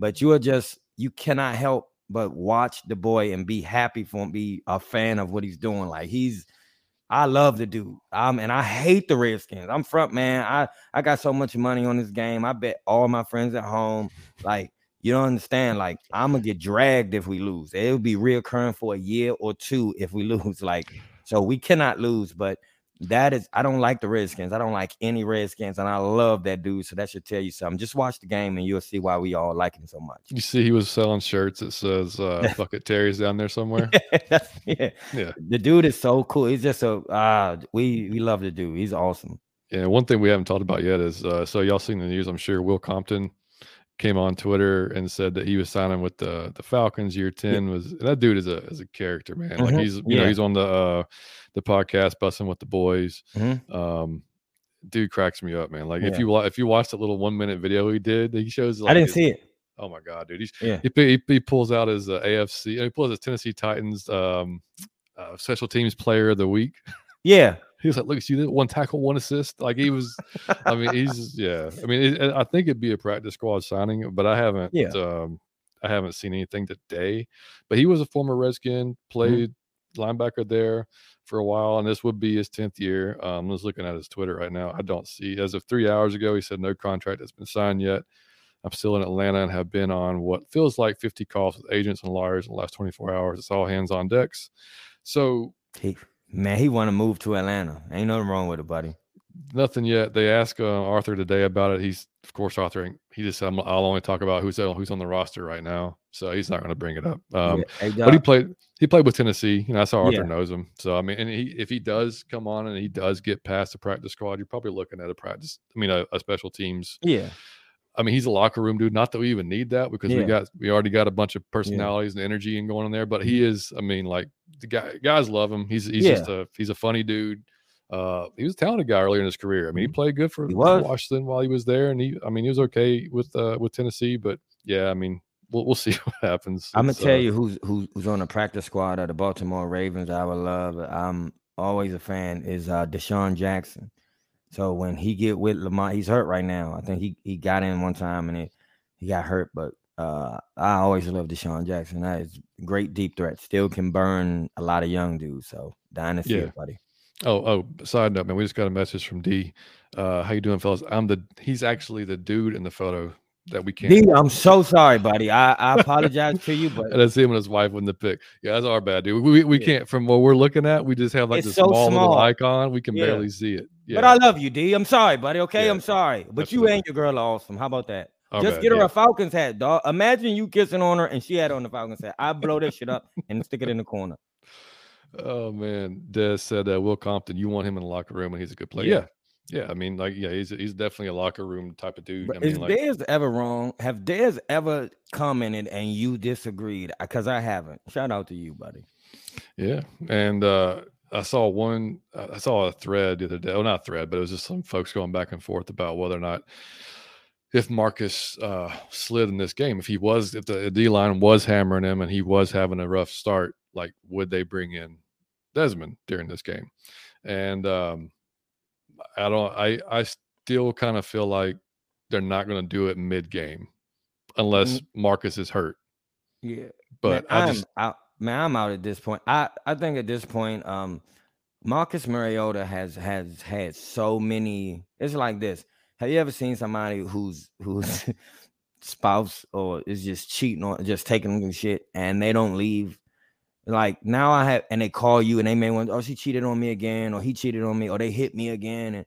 but you are just you cannot help but watch the boy and be happy for him, be a fan of what he's doing. Like he's, I love the dude. Um, and I hate the Redskins. I'm front man. I I got so much money on this game. I bet all my friends at home. Like you don't understand. Like I'm gonna get dragged if we lose. It'll be reoccurring for a year or two if we lose. Like so, we cannot lose. But that is, I don't like the Redskins. I don't like any Redskins, and I love that dude. So that should tell you something. Just watch the game, and you'll see why we all like him so much. You see, he was selling shirts that says uh, "Fuck it, Terry's" down there somewhere. Yeah. Yeah. the dude is so cool. He's just a uh, we we love the dude. He's awesome. Yeah, one thing we haven't talked about yet is uh, so y'all seen the news. I'm sure Will Compton came on Twitter and said that he was signing with the the Falcons. Year ten was that dude is a is a character man. Like Mhm. he's you know he's on the uh, the podcast bussing with the boys. Mhm. Um, dude cracks me up, man. Like if you if you watch that little one minute video he did, he shows. Like, I didn't his- see it. Oh my god, dude! He's Yeah. he, he, he pulls out his uh, AFC. He pulls his Tennessee Titans um, uh, special teams player of the week. Yeah, He was like, "Look, see that one tackle, one assist." Like he was. I mean, he's yeah. I mean, it, I think it'd be a practice squad signing, but I haven't. Yeah. Um, I haven't seen anything today. But he was a former Redskin, played linebacker there for a while, and this would be his tenth year. Um, I was looking at his Twitter right now. I don't see as of three hours ago. He said no contract has been signed yet. I'm still in Atlanta and have been on what feels like 50 calls with agents and lawyers in the last 24 hours. It's all hands on decks. So he man, he want to move to Atlanta. Ain't nothing wrong with it, buddy. nothing yet. They asked uh, Arthur today about it. He's of course Arthur. He just said I'll only talk about who's who's on the roster right now, so he's not going to bring it up. Um, yeah, but he played he played with Tennessee. You know, I saw Arthur yeah. knows him. So I mean, and he if he does come on and he does get past the practice squad, you're probably looking at a practice. I mean, a, a special teams. Yeah. I mean, he's a locker room dude. Not that we even need that because yeah. we got we already got a bunch of personalities and energy and going on there. But he mm-hmm. is. I mean, like the guy guys love him. He's he's just a he's a funny dude. Uh, he was a talented guy earlier in his career. I mean, he mm-hmm. played good for Washington while he was there, and he, I mean, he was okay with uh, with Tennessee. But yeah, I mean, we'll we'll see what happens. I'm gonna tell uh, you who's who's who's on the practice squad of the Baltimore Ravens. I would love. I'm always a fan. Is uh, DeSean Jackson. So when he get with Lamar, he's hurt right now. I think he he got in one time and it, he got hurt, but uh, I always love DeSean Jackson. That is great deep threat. Still can burn a lot of young dudes. So dynasty, yeah. buddy. Oh, oh, side note, man, we just got a message from D. Uh, how you doing, fellas? I'm the he's actually the dude in the photo that we can't. D, I'm so sorry, buddy. I, I apologize to you, but that's him and his wife in the pic. Yeah, that's our bad, dude. We, we, we yeah. can't from what we're looking at. We just have like it's this so small, small, little icon. We can yeah. barely see it. Yeah. But I love you, D. I'm sorry, buddy. Okay, I'm sorry, but Absolutely. you and your girl are awesome. How about that? Just bad, get her a Falcons hat, dog. Imagine you kissing on her and she had on the Falcons hat. I blow that shit up and stick it in the corner. Oh man, Des said uh, Will Compton. You want him in the locker room, and he's a good player. Yeah, yeah. I mean, like, yeah, he's he's definitely a locker room type of dude. But I mean, is like, Dez ever wrong? Have Dez ever commented and you disagreed? Because I haven't. Shout out to you, buddy. Yeah, and uh I saw one. I saw a thread the other day. Well, not thread, but it was just some folks going back and forth about whether or not if Marcus uh, slid in this game, if he was, if the D line was hammering him and he was having a rough start, like would they bring in Desmond during this game. And um, I don't. I I still kind of feel like they're not going to do it mid game unless mm. Marcus is hurt. Yeah, but man, I just I'm out, man, I'm out at this point. I I think at this point, um, Marcus Mariota has has had so many. It's like this. Have you ever seen somebody who's who's spouse or is just cheating or just taking shit and they don't leave like now I have, and they call you and they may want, oh, she cheated on me again, or he cheated on me, or they hit me again. And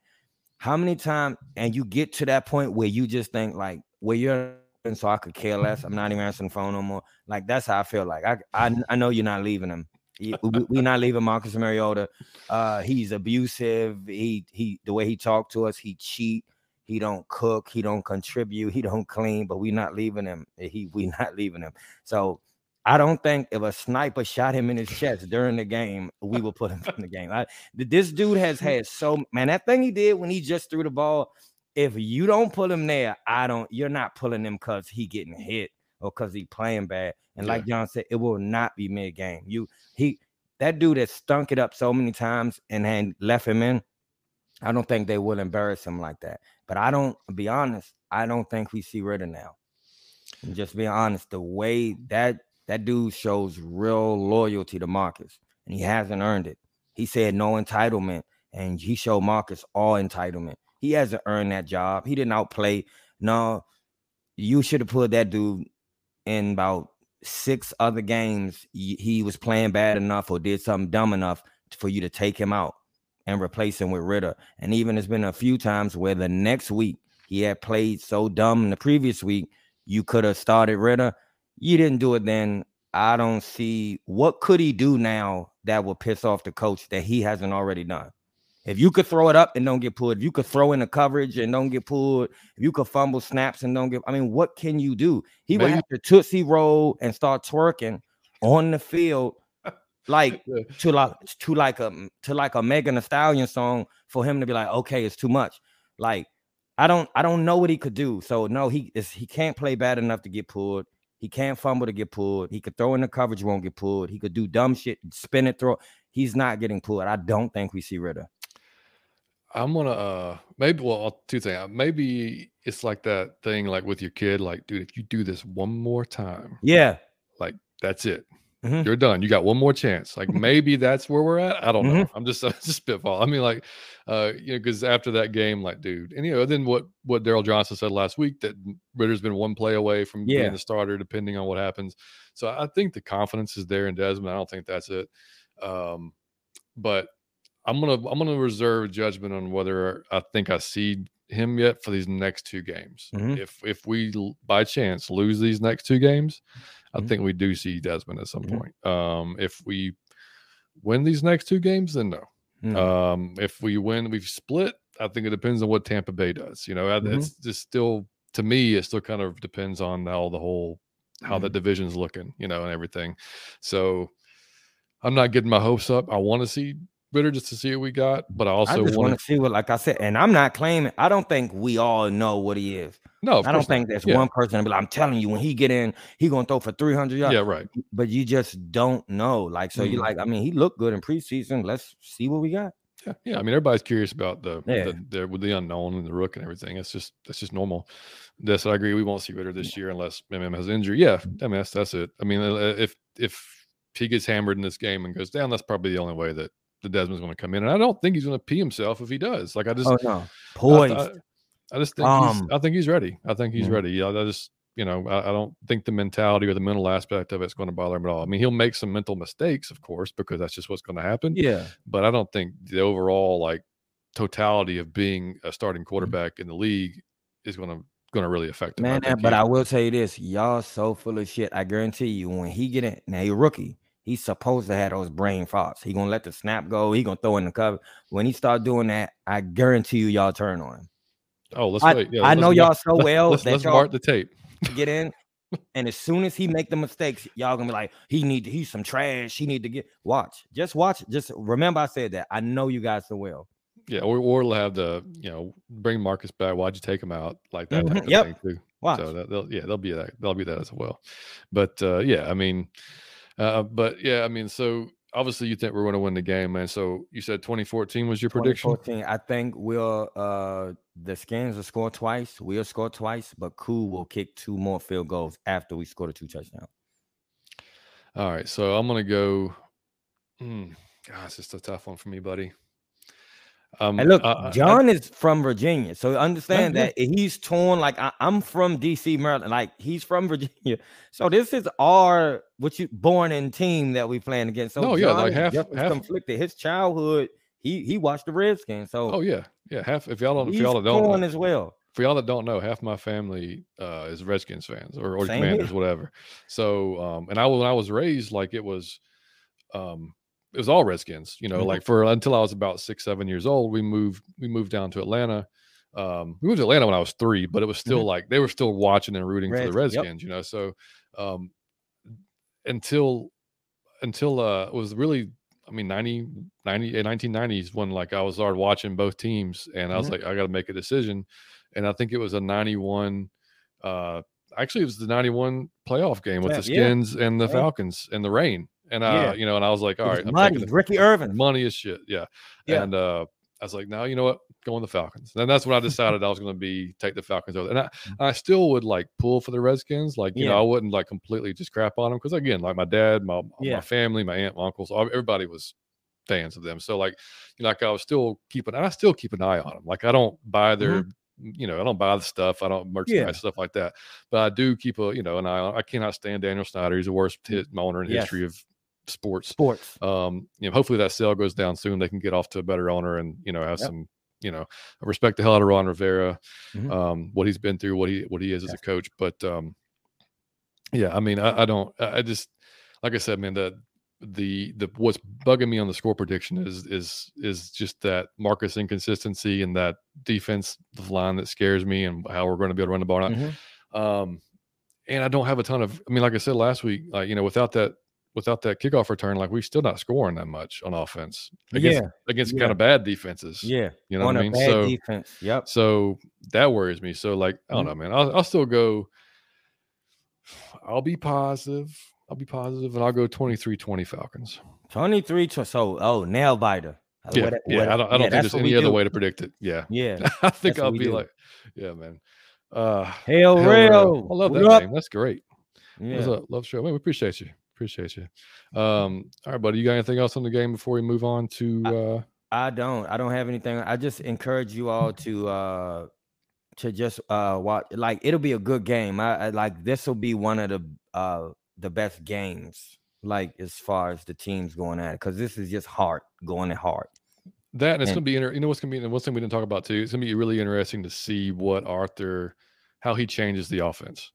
how many times, and you get to that point where you just think, like, where you're, and so I could care less. I'm not even answering the phone no more. Like, that's how I feel like. I I, I know you're not leaving him. We're not leaving Marcus Mariota. Uh, he's abusive. He he the way he talked to us, he cheat. He don't cook. He don't contribute. He don't clean. But we're not leaving him. He we not leaving him. So I don't think if a sniper shot him in his chest during the game, we will put him in the game. I, this dude has had so man that thing he did when he just threw the ball. If you don't pull him there, I don't. You're not pulling him because he getting hit or because he playing bad. And yeah. like John said, it will not be mid game. You he that dude has stunk it up so many times and then left him in. I don't think they will embarrass him like that. But I don't be honest. I don't think we see Ridder now. And just being honest, the way that that dude shows real loyalty to Marcus, and he hasn't earned it. He said no entitlement, and he showed Marcus all entitlement. He hasn't earned that job. He didn't outplay. No, you should have put that dude in about six other games. He was playing bad enough or did something dumb enough for you to take him out and replace him with Ridder. And even there's been a few times where the next week he had played so dumb in the previous week, you could have started Ridder you didn't do it then. I don't see what could he do now that will piss off the coach that he hasn't already done. If you could throw it up and don't get pulled, if you could throw in the coverage and don't get pulled, if you could fumble snaps and don't get, I mean, what can you do? He Maybe. would have to tootsie roll and start twerking on the field, like to like to like a to like a Megan Thee Stallion song for him to be like, okay, it's too much. Like, I don't I don't know what he could do. So no, he is he can't play bad enough to get pulled. He can't fumble to get pulled. He could throw in the coverage, won't get pulled. He could do dumb shit, spin it, throw. He's not getting pulled. I don't think we see Ridder. I'm gonna uh maybe well two things. Uh, maybe it's like that thing like with your kid, like, dude, if you do this one more time, yeah, like that's it. Mm-hmm. You're done. You got one more chance. Like maybe that's where we're at. I don't mm-hmm. know. I'm just, I'm just spitball. I mean, like, uh, you know, because after that game, like, dude, and you know, then what what Daryl Johnson said last week that Ridder's been one play away from yeah. being the starter, depending on what happens. So I think the confidence is there in Desmond. I don't think that's it. Um, but I'm gonna I'm gonna reserve judgment on whether I think I see him yet for these next two games. Mhm. If if we by chance lose these next two games, I Mhm. think we do see Desmond at some Mhm. point. Um, if we win these next two games, then no. Mm. Um, if we win, we've split. I think it depends on what Tampa Bay does. You know, Mhm. it's just still to me, it still kind of depends on how the whole how Mm-hmm. the division's looking, you know, and everything. So I'm not getting my hopes up. I want to see Ridder just to see what we got, but I also want to see what, like I said, and I'm not claiming. I don't think we all know what he is. No. I don't not. think there's yeah. one person. But I'm telling you, when he get in, he gonna throw for 300 yards. Yeah, right. But you just don't know. Like so, you Mhm. like. I mean, he looked good in preseason. Let's see what we got. Yeah, yeah. I mean, everybody's curious about the Yeah. the, the with the unknown and the rook and everything. It's just that's just normal. This I agree. We won't see Ridder this year unless MM has injury. Yeah, I mean that's that's it. I mean, uh, if if he gets hammered in this game and goes down, that's probably the only way that the Desmond's going to come in. And I don't think he's going to pee himself if he does. Like I just Oh no, poised. I, I just think Um, he's, I think he's ready. I think he's Mhm. ready. Yeah, I just you know I, I don't think the mentality or the mental aspect of it's going to bother him at all. I mean, he'll make some mental mistakes, of course, because that's just what's going to happen yeah, but I don't think the overall like totality of being a starting Mm-hmm. quarterback in the league is going to going to really affect him. man. think but he- I will tell you this: y'all so full of shit. I guarantee you, when he get in, now he a rookie. He's supposed to have those brain farts. He gonna let the snap go. He gonna throw in the cover. When he start doing that, I guarantee you, y'all turn on him. Oh, let's I, wait. Yeah, I let's know y'all so well Let's, that let's y'all mark the tape. get in. And as soon as he make the mistakes, y'all gonna be like, he need to, he's some trash. He need to get watch. Just watch. Just remember I said that. I know you guys so well. Yeah, or or they'll have the you know bring Marcus back. Why'd you take him out like that? type Mhm, of yep. thing too. Watch. So that, they'll yeah they'll be that they'll be that as well. But uh, yeah, I mean, uh, but yeah, I mean, so obviously you think we're going to win the game, man. So you said 2014 was your prediction. 2014, I think we'll uh the skins will score twice. We'll score twice, but Koo will kick two more field goals after we score the two touchdowns. All right, so I'm gonna go. Mm, gosh, it's a tough one for me, buddy. Um, And look, I- I- I- John is from Virginia, so understand yeah. that he's torn. Like I, I'm from DC, Maryland. Like he's from Virginia, so this is our what you born in team that we playing against. So No, yeah, John like half- half- conflicted. His childhood, he he watched the Redskins, so oh yeah, yeah. Half if y'all don't, if y'all don't, know, as well. for y'all that don't know, half my family uh, is Redskins fans or, or Same here. Commanders, whatever. So, um, and I when I was raised, like it was, um, it was all Redskins. You know, Mhm. like for until I was about six, seven years old, we moved we moved down to Atlanta. Um, we moved to Atlanta when I was three, but it was still like they were still watching and rooting for the Mm-hmm. Yep. Redskins. You know, so um, until until uh, it was really. I mean, 90, 90, eh, 1990s when like I was started watching both teams and I was Mhm. like, I got to make a decision. And I think it was a 91, uh, actually it was the 91 playoff game with Yeah, the yeah. Skins and the Yeah. Falcons and the rain. And, uh, Yeah. you know, and I was like, all right, It right, was I'm taking Ricky Irvin. money is shit. Yeah. Yeah. And, uh, I was like, no, you know what? Go on the Falcons. And that's when I decided I was going to be take the Falcons over. And I, I still would like pull for the Redskins. Like, you know, Mm. I wouldn't like completely just crap on them because again, like my dad, my Yeah. my family, my aunt, my uncles, everybody was fans of them. So like, you know, like I was still keeping, and I still keep an eye on them. Like I don't buy their, you know, I don't buy the stuff. I don't merchandise Mm-hmm. Yeah. stuff like that. But I do keep a, you know, an eye on. I cannot stand Daniel Snyder. He's the worst hit owner in Yes. history of sports. Sports. Um, you know, hopefully that sale goes down soon. They can get off to a better owner and you know have Yep. some, you know, I respect the hell out of Ron Rivera, Mhm. um, what he's been through, what he what he is as a coach. But um, yeah, I mean, I, I don't, I just like I said, man, the the the what's bugging me on the score prediction is is is just that Marcus inconsistency and that defense line that scares me and how we're going to be able to run the ball. Mhm. Um, and I don't have a ton of. I mean, like I said last week, like you know, without that without that kickoff return, like we're still not scoring that much on offense against Yeah. against yeah. kind of bad defenses. Yeah. you know on what I mean. bad So defense. Yep. so that worries me. So like I don't Mhm. know, man. I'll, I'll still go. I'll be positive. I'll be positive, and I'll go 23-20 Falcons. 23 to so oh nail biter. Uh, Yeah, what- yeah. what- I don't. I don't yeah, think there's any other do. way to predict it. Yeah, Yeah. I think I'll be do. like, yeah, man. Uh, Hail, Hell real. Rail. I love What that up? name. That's great. What's Yeah. up? Love show. Man, we appreciate you. Appreciate you. Um, all right, buddy. You got anything else on the game before we move on to uh I don't. I don't have anything. I just encourage you all to uh to just uh watch like it'll be a good game. I, I like this will be one of the uh the best games, like as far as the teams going at it, because this is just hard going at hard. That and it's And- gonna be inter- you know what's gonna be and one thing we didn't talk about too. It's gonna be really interesting to see what Arthur how he changes the offense.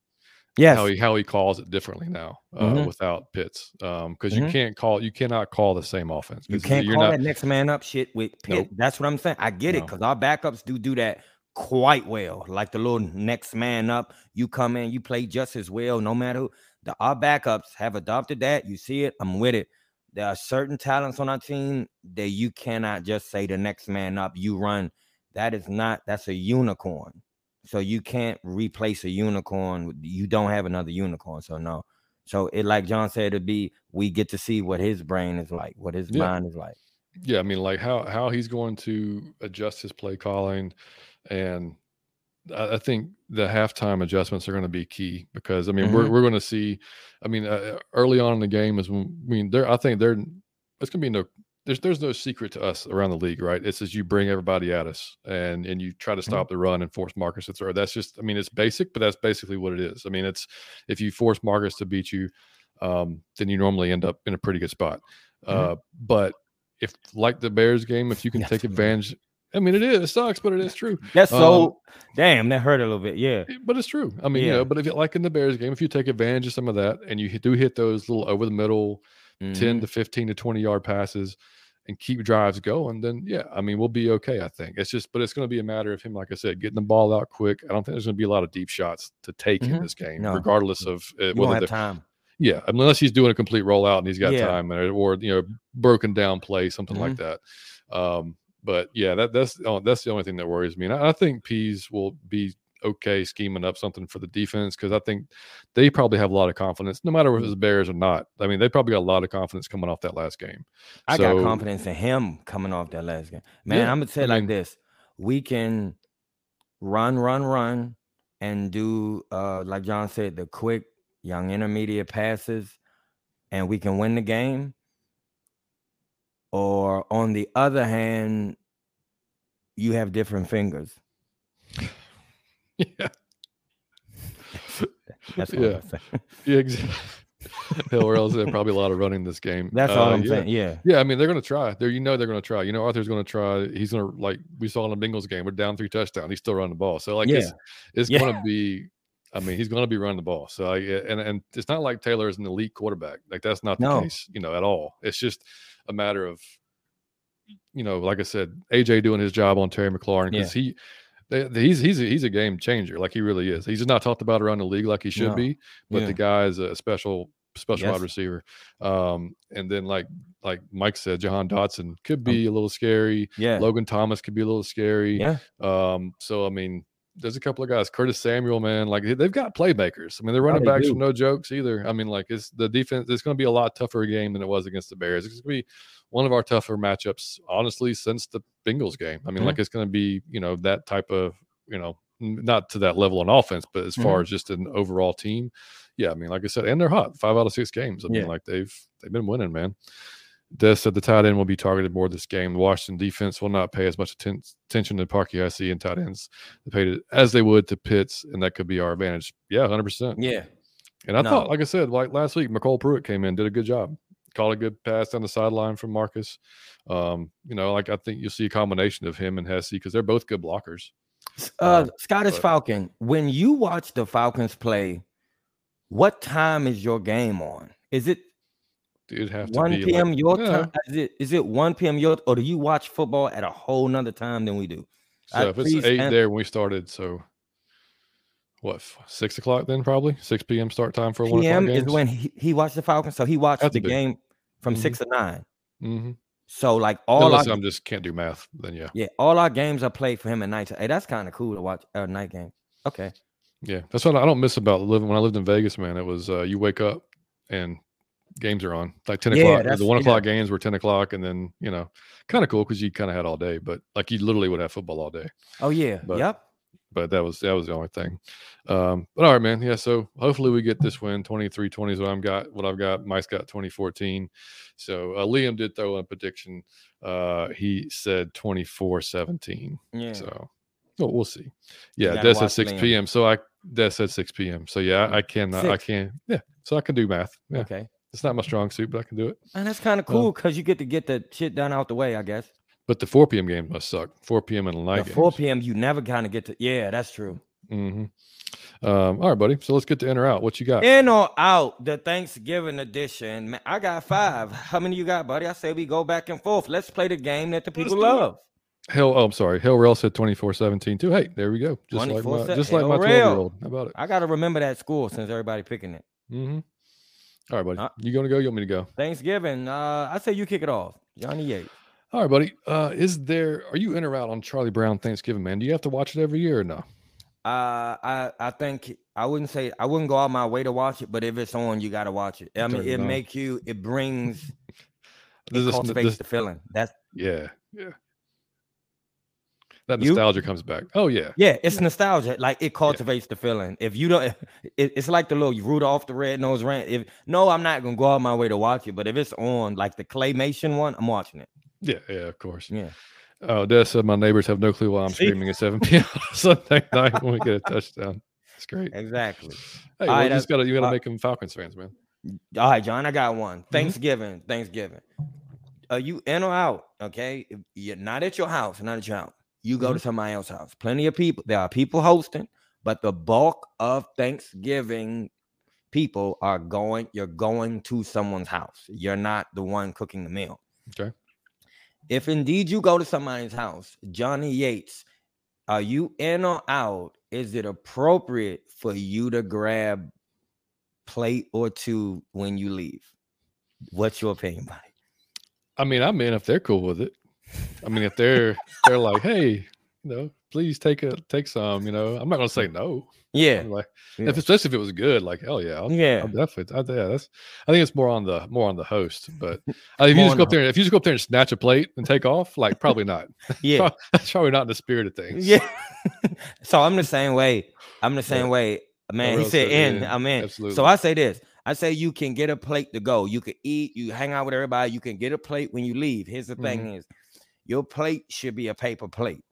Yes. How he how he calls it differently now uh, Mhm. without Pitts. Um because you can't call you cannot call the same offense. You can't you're call not that next man up shit with Pitt. Nope. That's what I'm saying. I get it because our backups do do that quite well. Like the little next man up, you come in, you play just as well, no matter who. The our backups have adopted that. You see it, I'm with it. There are certain talents on our team that you cannot just say the next man up, you run. That is not that's a unicorn. So you can't replace a unicorn. You don't have another unicorn. So no. So it like John said, it'd be we get to see what his brain is like, what his Yeah. mind is like. yeah, I mean like how how he's going to adjust his play calling and I, I think the halftime adjustments are going to be key because I mean we're Mhm. we're going to see. I mean uh, early on in the game is when I mean there I think there it's going to be no there's there's no secret to us around the league right. It's as you bring everybody at us and and you try to stop the run and force Marcus to throw. That's just I mean it's basic, but that's basically what it is. I mean it's if you force Marcus to beat you, um, then you normally end up in a pretty good spot. Mhm. Uh, but if like the Bears game, if you can Yes, take advantage. I mean, it is. It sucks, but it is true. That's Um, so damn. That hurt a little bit. Yeah. Eh, But it's true. I mean, you Yeah. know, but if you like in the Bears game, if you take advantage of some of that and you do hit those little over the middle 10 Mhm. to 15 to 20 yard passes and keep drives going, then yeah, I mean, we'll be okay. I think it's just, but it's going to be a matter of him, like I said, getting the ball out quick. I don't think there's going to be a lot of deep shots to take in Mhm. this game, No. regardless of uh, whether time. yeah, unless he's doing a complete rollout and he's got Yeah. time or, or you know broken down play, something like Mm-hmm. that. Um, but yeah, that that's oh, that's the only thing that worries me. And I, I think Pees will be okay scheming up something for the defense because I think they probably have a lot of confidence, no matter if it's the Bears or not. I mean, they probably got a lot of confidence coming off that last game. I got confidence in him coming off that last game. Man, Yeah, I'm gonna say I it like mean- this: we can run, run, run, and do uh like John said, the quick young intermediate passes, and we can win the game. Or on the other hand, you have different fingers. Yeah, That's Yeah. I'm saying. yeah, exactly. Hell, or else there's probably a lot of running this game. That's all Uh, I'm yeah. saying. Yeah. Yeah, I mean they're going to try. There, you know, they're going to try. You know, Arthur's going to try. He's going to like we saw in the Bengals game. We're down three touchdowns. He's still running the ball. So like, it's, it's Yeah. going to be. I mean, he's going to be running the ball. So I, and and it's not like Taylor is an elite quarterback. Like that's not the No. case. You know, at all. It's just a matter of, you know, like I said, AJ doing his job on Terry McLaurin because he. He's he's a, he's a game changer, like he really is. He's just not talked about around the league like he should No. be, but Yeah. the guy is a special special Yes. wide receiver. Um, and then like like Mike said, Jahan Dotson Um, could be a little scary. Yeah. Logan Thomas could be a little scary. Yeah. Um, so I mean, there's a couple of guys. Curtis Samuel, man, like they- they've got playmakers. I mean, they're running they backs do. no jokes either. I mean, like it's the defense. It's going to be a lot tougher game than it was against the Bears. It's going to be one of our tougher matchups, honestly, since the Bengals game. I mean, Mhm. like it's going to be you know that type of you know not to that level on offense, but as far Mhm. as just an overall team, yeah. I mean, like I said, and they're hot. Five out of six games. I mean, Yeah. like they've they've been winning, man. Des said the tight end will be targeted more this game. The Washington defense will not pay as much atten- attention to Parky IC and tight ends they paid it as they would to Pitts, and that could be our advantage. Yeah, hundred percent. Yeah. And I No. thought, like I said, like last week, MyCole Pruitt came in, did a good job, caught a good pass down the sideline from Marcus. Um, you know, like I think you'll see a combination of him and Hesse because they're both good blockers. Uh, Um, Scottish but- Falcon, when you watch the Falcons play, what time is your game on? Is it It'd have to 1 be p.m. like, your yeah. time? Is it is it 1 p.m. your or do you watch football at a whole nother time than we do? So Uh, if it's eight an- there when we started, so what six o'clock then probably six p.m. start time for a one o'clock PM is when he, he watched the Falcons, so he watched to the game from Mhm. six to nine. Mhm. So like all Unless our I'm just can't do math, then yeah, yeah, all our games are played for him at night. Hey, that's kind of cool to watch a night game. Okay. yeah. That's what I don't miss about living when I lived in Vegas, man. It was uh, you wake up and games are on like 10 Yeah, o'clock. that's- The one yeah. o'clock games were 10 o'clock, and then you know, kind of cool because you kind of had all day, but like you literally would have football all day. Oh yeah. But- yep. but that was that was the only thing. Um, but all right, man. Yeah, so hopefully we get this win. 23-20 is what I've got. What I've got. Mike's got 2014. So uh, Liam did throw in a prediction. Uh, he said 24-17. Yeah. So well, we'll see. Yeah, gotta Des said 6 Liam. p.m. So I Des at 6 p.m. So yeah, I, I can I Six. can yeah. So I can do math. Yeah, Okay. It's not my strong suit, but I can do it. And that's kind of cool because you get to get the shit done out the way, I guess. But the 4 p.m. games must suck. 4 p.m. in the night. The 4 p.m. You never kind of get to. Yeah, that's true. hmm Um, all right, buddy. So let's get to in or out. What you got? In or out the Thanksgiving edition. Man, I got five. How many you got, buddy? I say we go back and forth. Let's play the game that the people do it. love. Hell, oh, I'm sorry. Hell Rail said 24 17 too. Hey, there we go. Just like 24 my, just like my 12 year old. How about it? I got to remember that score since everybody picking it. Mm-hmm. All right, buddy. Uh, you going to go? You want me to go? Thanksgiving. Uh, I say you kick it off. Johnny Yates. All right, buddy. Uh, is there, are you in or out on Charlie Brown Thanksgiving, man? Do you have to watch it every year or no? Uh, I I think I wouldn't say I wouldn't go out my way to watch it, but if it's on, you got to watch it. I mean, it makes you. It brings. It this- cultivates this- the feeling. That's yeah, yeah. That You? nostalgia comes back. Oh, yeah. yeah. It's nostalgia. Like it cultivates the feeling. If you don't, it, it's like the little Rudolph the Red Nose Rant. If no, I'm not gonna go out my way to watch it, but if it's on, like the claymation one, I'm watching it. Yeah, yeah, of course. Yeah. Oh, Des said my neighbors have no clue why I'm See? screaming at 7 p.m. Sunday night when we get a touchdown. It's great. Hey, Exactly. well, right, you just gotta you gotta uh, make them Falcons fans, man. All right, John, I got one. Mm-hmm. Thanksgiving, Thanksgiving. Are you in or out? Okay, you're not at your house, not at your house. You go to Mm-hmm. somebody else's house. Plenty of people. There are people hosting, but the bulk of Thanksgiving people are going. You're going to someone's house. You're not the one cooking the meal. Okay. If indeed you go to somebody's house, Johnny Yates, are you in or out? Is it appropriate for you to grab plate or two when you leave? What's your opinion, buddy? I mean, I'm in if they're cool with it. I mean, if they're they're like, hey, you know, please take a take some. You know, I'm not gonna say no. Yeah, I'm like, yeah. if especially if it was good, like hell yeah, I'll, yeah. I'll definitely. I, yeah, that's. I think it's more on the more on the host. But uh, if you just go up the there, if you just go up there and snatch a plate and take off, like probably not. Yeah, that's probably not in the spirit of things. yeah. so I'm the same way. I'm the same Yeah. way. Man, he said in. I'm in. Absolutely. So I say this. I say you can get a plate to go. You can eat. You hang out with everybody. You can get a plate when you leave. Here's the thing: Mm-hmm. is your plate should be a paper plate.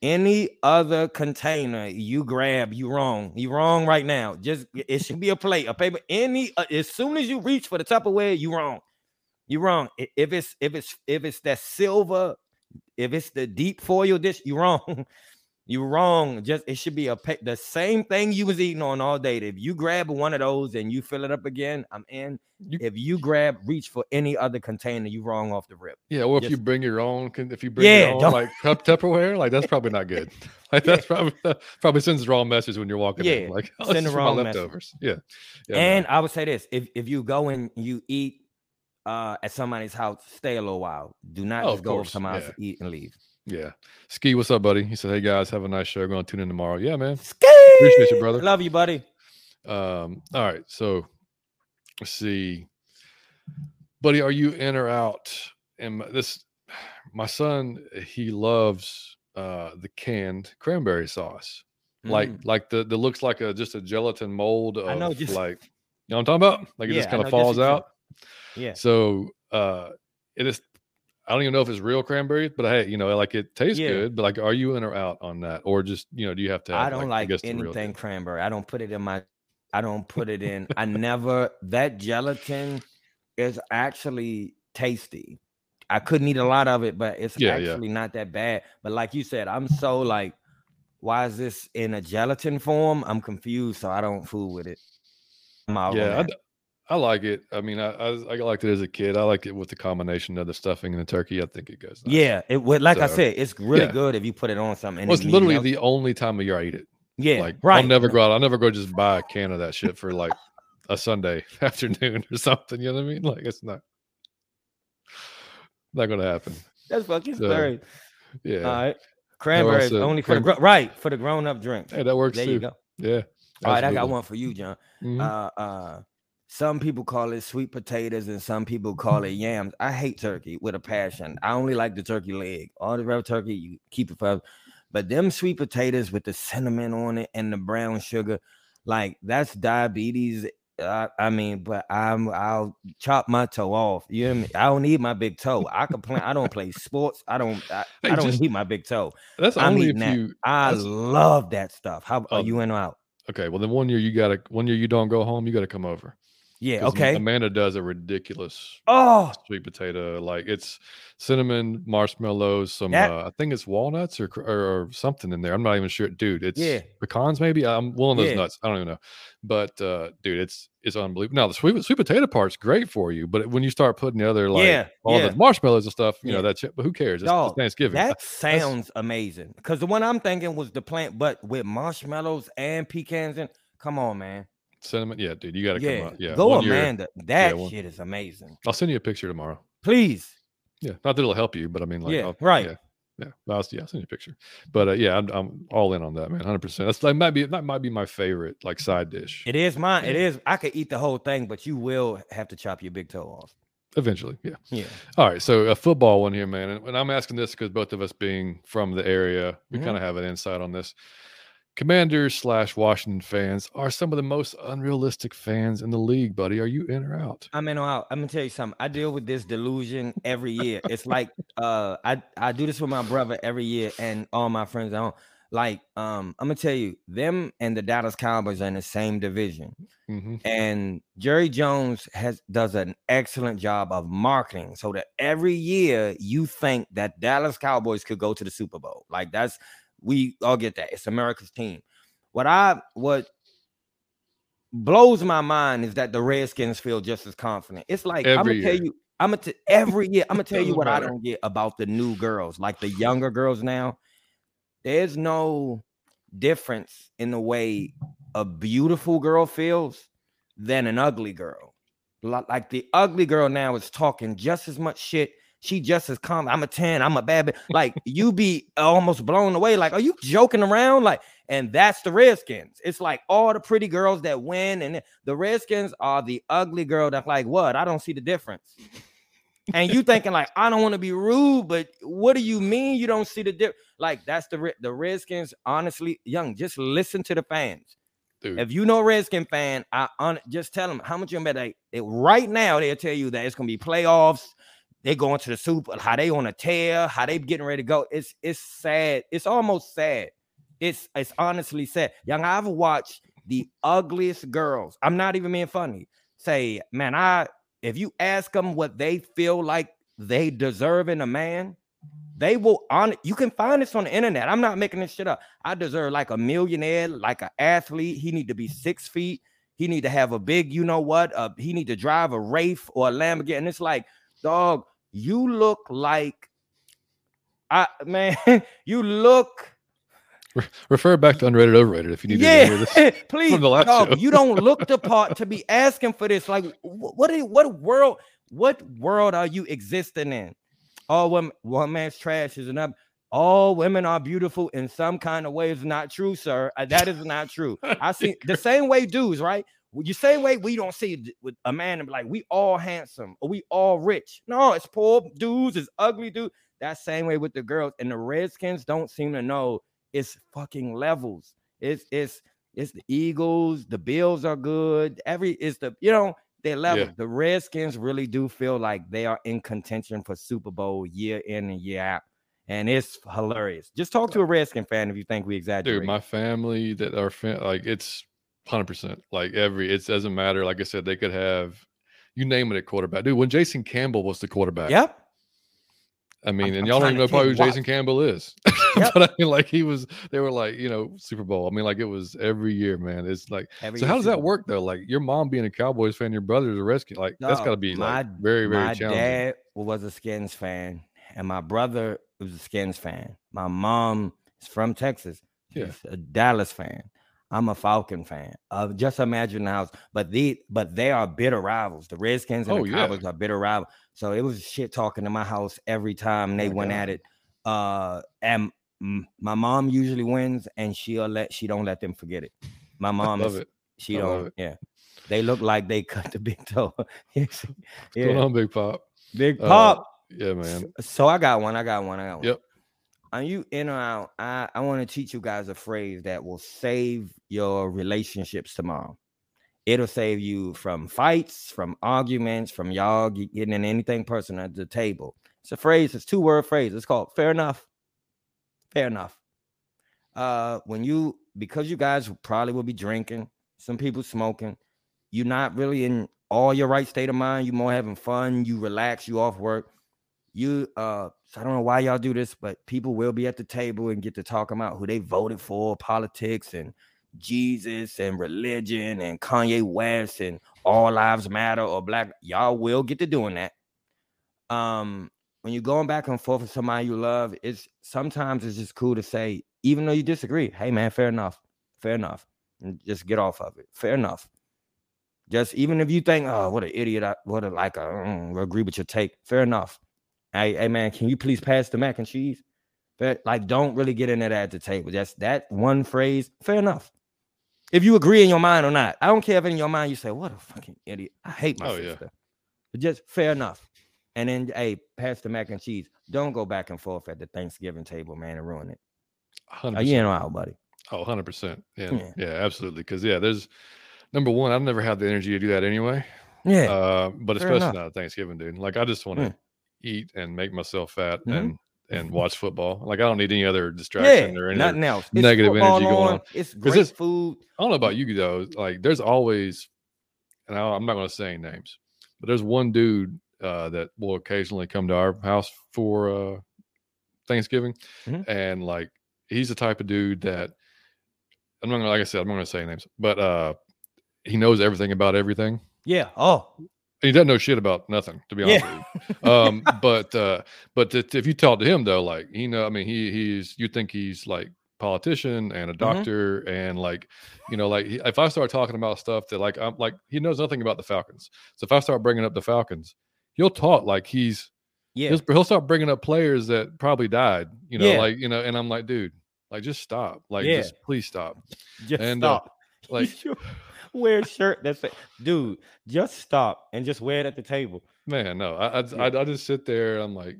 Any other container you grab, you wrong. You wrong right now. Just it should be a plate, a paper. Any uh, as soon as you reach for the Tupperware, you wrong. You wrong. If it's if it's if it's that silver, if it's the deep foil dish, you wrong. you wrong. Just it should be a pa- the same thing you was eating on all day. If you grab one of those and you fill it up again, I'm in. You- if you grab reach for any other container, you wrong off the rip. Yeah, or if you bring your own, if you bring Yeah, your own like cup Tupperware, like that's probably not good. Like that's probably probably sends the wrong message when you're walking in. Yeah, Like oh, send the wrong message. leftovers. Yeah, yeah. no. and I would say this: if if you go and you eat uh at somebody's house, stay a little while. Do not Oh, just go to course, somebody's yeah. to eat and leave. Yeah. Ski, what's up, buddy? He said, "Hey guys, have a nice show. Going to tune in tomorrow." Yeah, man. Ski. Appreciate you, brother. Love you, buddy. Um, all right, so let's see, buddy, are you in or out? And my- this, my son, he loves uh the canned cranberry sauce, like Mm. like the the looks like a just a gelatin mold of I know, just- like you know what I'm talking about? Like it Yeah, just kind of falls out. yeah. So uh, it is. I don't even know if it's real cranberry, but hey, you know, like it tastes Yeah. good. But like, are you in or out on that, or just you know, do you have to? Have, I don't like, the real anything cranberry. I don't put it in my. I don't put it in. I never. That gelatin is actually tasty. I couldn't eat a lot of it, but it's Yeah, yeah. actually not that bad. But like you said, I'm so like, why is this in a gelatin form? I'm confused, so I don't fool with it. I'm out on Yeah, I, that. d- I like it. I mean, I, I I liked it as a kid. I like it with the combination of the stuffing and the turkey. I think it goes. Nice. yeah. It would like I said, it's really yeah. good if you put it on something. and Well, it it's literally the only time of year I eat it. yeah Like, right. I'll never go out. I'll never go just buy a can of that shit for like a Sunday afternoon or something. You know what I mean? Like, it's not not gonna happen. That's fucking So, scary. Yeah. All right. Cranberry said only for the cranberry- right for the grown up drink. Hey, that works There too. you go. Yeah. All right, I got one for you, John. Mhm. Uh, uh, some people call it sweet potatoes and some people call it yams. I hate turkey with a passion. I only like the turkey leg. All the real turkey, you keep it for. But them sweet potatoes with the cinnamon on it and the brown sugar, like that's diabetes. I, I mean, but I'm I'll chop my toe off. You hear me? I don't need my big toe. I can play. I don't play sports. I don't. I, Hey, I don't just- need my big toe. That's I'm only if that. you. I love that stuff. How are Um, you in or out? Okay, well then one year you gotta one year you don't go home, you gotta come over. Yeah. Okay. Amanda does a ridiculous Oh, sweet potato. Like it's cinnamon, marshmallows, some That- uh, I think it's walnuts or, or or something in there. I'm not even sure, dude. It's Yeah. pecans maybe. I'm one of those Yeah. nuts. I don't even know, but uh, dude, it's it's unbelievable. Now the sweet sweet potato part's great for you, but when you start putting the other like Yeah, all yeah. the marshmallows and stuff, you know that's it. But who cares? It's, Dog, it's Thanksgiving. that sounds amazing. Because the one I'm thinking was the plant, but with marshmallows and pecans and come on, man. Cinnamon, yeah, dude, you got to Yeah. come out. Yeah, Go one year- Amanda. That one- shit is amazing. I'll send you a picture tomorrow. Please. Yeah, not that it'll help you, but I mean, like, Yeah, I'll- right. Yeah, yeah, I'll, yeah, I'll send you a picture. But uh, yeah, I'm, I'm all in on that, man. Hundred percent. That's that might be that might be my favorite like side dish. It is mine. It is. I could eat the whole thing, but you will have to chop your big toe off. Eventually, yeah. Yeah. All right, so a football one here, man, and, and I'm asking this because both of us being from the area, we Mhm. kind of have an insight on this. Commanders slash Washington fans are some of the most unrealistic fans in the league, buddy. Are you in or out? I'm in or out. I'm gonna tell you something. I deal with this delusion every year. It's like uh, I I do this with my brother every year, and all my friends at home. Like, um, I'm gonna tell you, them and the Dallas Cowboys are in the same division, hmm and Jerry Jones has does an excellent job of marketing, so that every year you think that Dallas Cowboys could go to the Super Bowl. Like that's we all get that. It's America's team. What I what blows my mind is that the Redskins feel just as confident. It's like I'm gonna tell you, I'm gonna t- every year. I'm gonna tell you what I don't get about the new girls, like the younger girls now. There's no difference in the way a beautiful girl feels than an ugly girl. Like the ugly girl now is talking just as much shit. She just as calm. I'm a 10, I'm a bad bitch. Like you be almost blown away. Like, are you joking around? Like, and that's the Redskins. It's like all the pretty girls that win, and the Redskins are the ugly girl that's like, what? I don't see the difference. And you thinking like, I don't want to be rude, but what do you mean you don't see the difference? Like, that's the the Redskins. Honestly, young, just listen to the fans. Dude, If you know Redskin fan, I on just tell them how much you bet. Like right now, they'll tell you that it's gonna be playoffs. They going to the Super. How they on a tear? How they getting ready to go? It's it's sad. It's almost sad. It's it's honestly sad. Young, I've watched the ugliest girls. I'm not even being funny. Say, man, I if you ask them what they feel like they deserve in a man, they will on you can find this on the internet. I'm not making this shit up. I deserve like a millionaire, like an athlete. He need to be six feet. He need to have a big, you know what? Uh, he need to drive a Wraith or a Lamborghini. And it's like, dog, you look like, I man, you look, refer back to underrated, overrated if you need to hear this. yeah, please, the last you don't look the part to be asking for this. Like, wh- what? What world? What world are you existing in? All women, one man's trash is enough. All women are beautiful in some kind of way. Is not true, sir. Uh, That is not true. I see the same way dudes, right? You same way we don't see with a man and be like we all handsome or we all rich. No, it's poor dudes, it's ugly dude. That same way with the girls and the Redskins don't seem to know it's fucking levels. It's it's it's the Eagles, the Bills are good. Every it's the you know they level. Yeah. The Redskins really do feel like they are in contention for Super Bowl year in and year out. And it's hilarious. Just talk to a Redskin fan if you think we exaggerate. dude my family that are fan, like it's 100% like every it doesn't matter like i said they could have you name it at quarterback dude when jason campbell was the quarterback yep. i mean and I'm y'all don't even know probably who think, jason campbell is Yep. but i mean like he was they were like you know super bowl i mean like it was every year man it's like Every so how does that work though like your mom being a cowboys fan your brother's a rescue like that's got to be my- like very very my challenging dad was a Skins fan, and my brother was a Skins fan. My mom is from Texas. Yeah. A Dallas fan. I'm a Falcon fan. Uh, just imagine the house. But the but they are bitter rivals. The Redskins and Oh, the yeah. Cowboys are bitter rivals. So it was shit talking in my house every time they my went God. at it. Uh, and my mom usually wins, and she'll let she don't let them forget it. My mom is it she I don't. it. Yeah, they look like they cut the big toe. Yes, what's going yeah, on big pop big Uh, pop. yeah man So I got one. I got one. I got one. Yep. Are you in or out? I, I want to teach you guys a phrase that will save your relationships tomorrow. It'll save you from fights, from arguments, from y'all getting in anything personal at the table. It's a phrase, it's two word phrase. It's called fair enough. Fair enough. Uh, when you because you guys probably will be drinking, some people smoking, you're not really in all your right state of mind. You more having fun. You relax. You off work. You uh, so I don't know why y'all do this, but people will be at the table and get to talk about who they voted for, politics and Jesus and religion and Kanye West and all lives matter or black. Y'all will get to doing that. Um, when you're going back and forth with somebody you love, it's sometimes it's just cool to say, even though you disagree, hey man, fair enough, fair enough, and just get off of it. Fair enough. Just even if you think, oh, what an idiot, I, what a like, I agree with your take. Fair enough. Hey, hey, man, can you please pass the mac and cheese? Fair, like, don't really get into that at the table. That's that one phrase. Fair enough. If you agree in your mind or not, I don't care if in your mind you say, "What a fucking idiot! I hate my oh, sister." Yeah. But just fair enough. And then, hey, pass the mac and cheese. Don't go back and forth at the Thanksgiving table, man, and ruin it. 100%. Oh, you know out, buddy. Oh, 100%. Yeah, yeah, yeah absolutely. Because, yeah, there's number one, I've never had the energy to do that anyway. Yeah. Uh, but especially not Thanksgiving, dude. Like, I just want to mm. Eat and make myself fat mm-hmm. and and watch football. Like I don't need any other distraction yeah, or any nothing else. negative energy going on. It's great it's, food. I don't know about you though. Like there's always, and I, am not going to say names, but there's one dude uh, that will occasionally come to our house for uh, Thanksgiving, mm-hmm. and like he's the type of dude that I'm not gonna, like I said, I'm not going to say names, but uh, he knows everything about everything. Yeah. Oh, he doesn't know shit about nothing, to be honest yeah. with you. Um, but uh, but if you talk to him though, like he know, I mean, he he's you think he's like politician and a mm-hmm. doctor mm-hmm. and like you know like if i start talking about stuff that like i'm like he knows nothing about the falcons so if i start bringing up the falcons he'll talk like he's yeah he'll, he'll start bringing up players that probably died you know yeah. like you know and i'm like dude like just stop like yeah. just please stop just and uh, stop uh, like wear a shirt that's dude, just stop and just wear it at the table. Man, no, I I, yeah. I, I just sit there. And I'm like,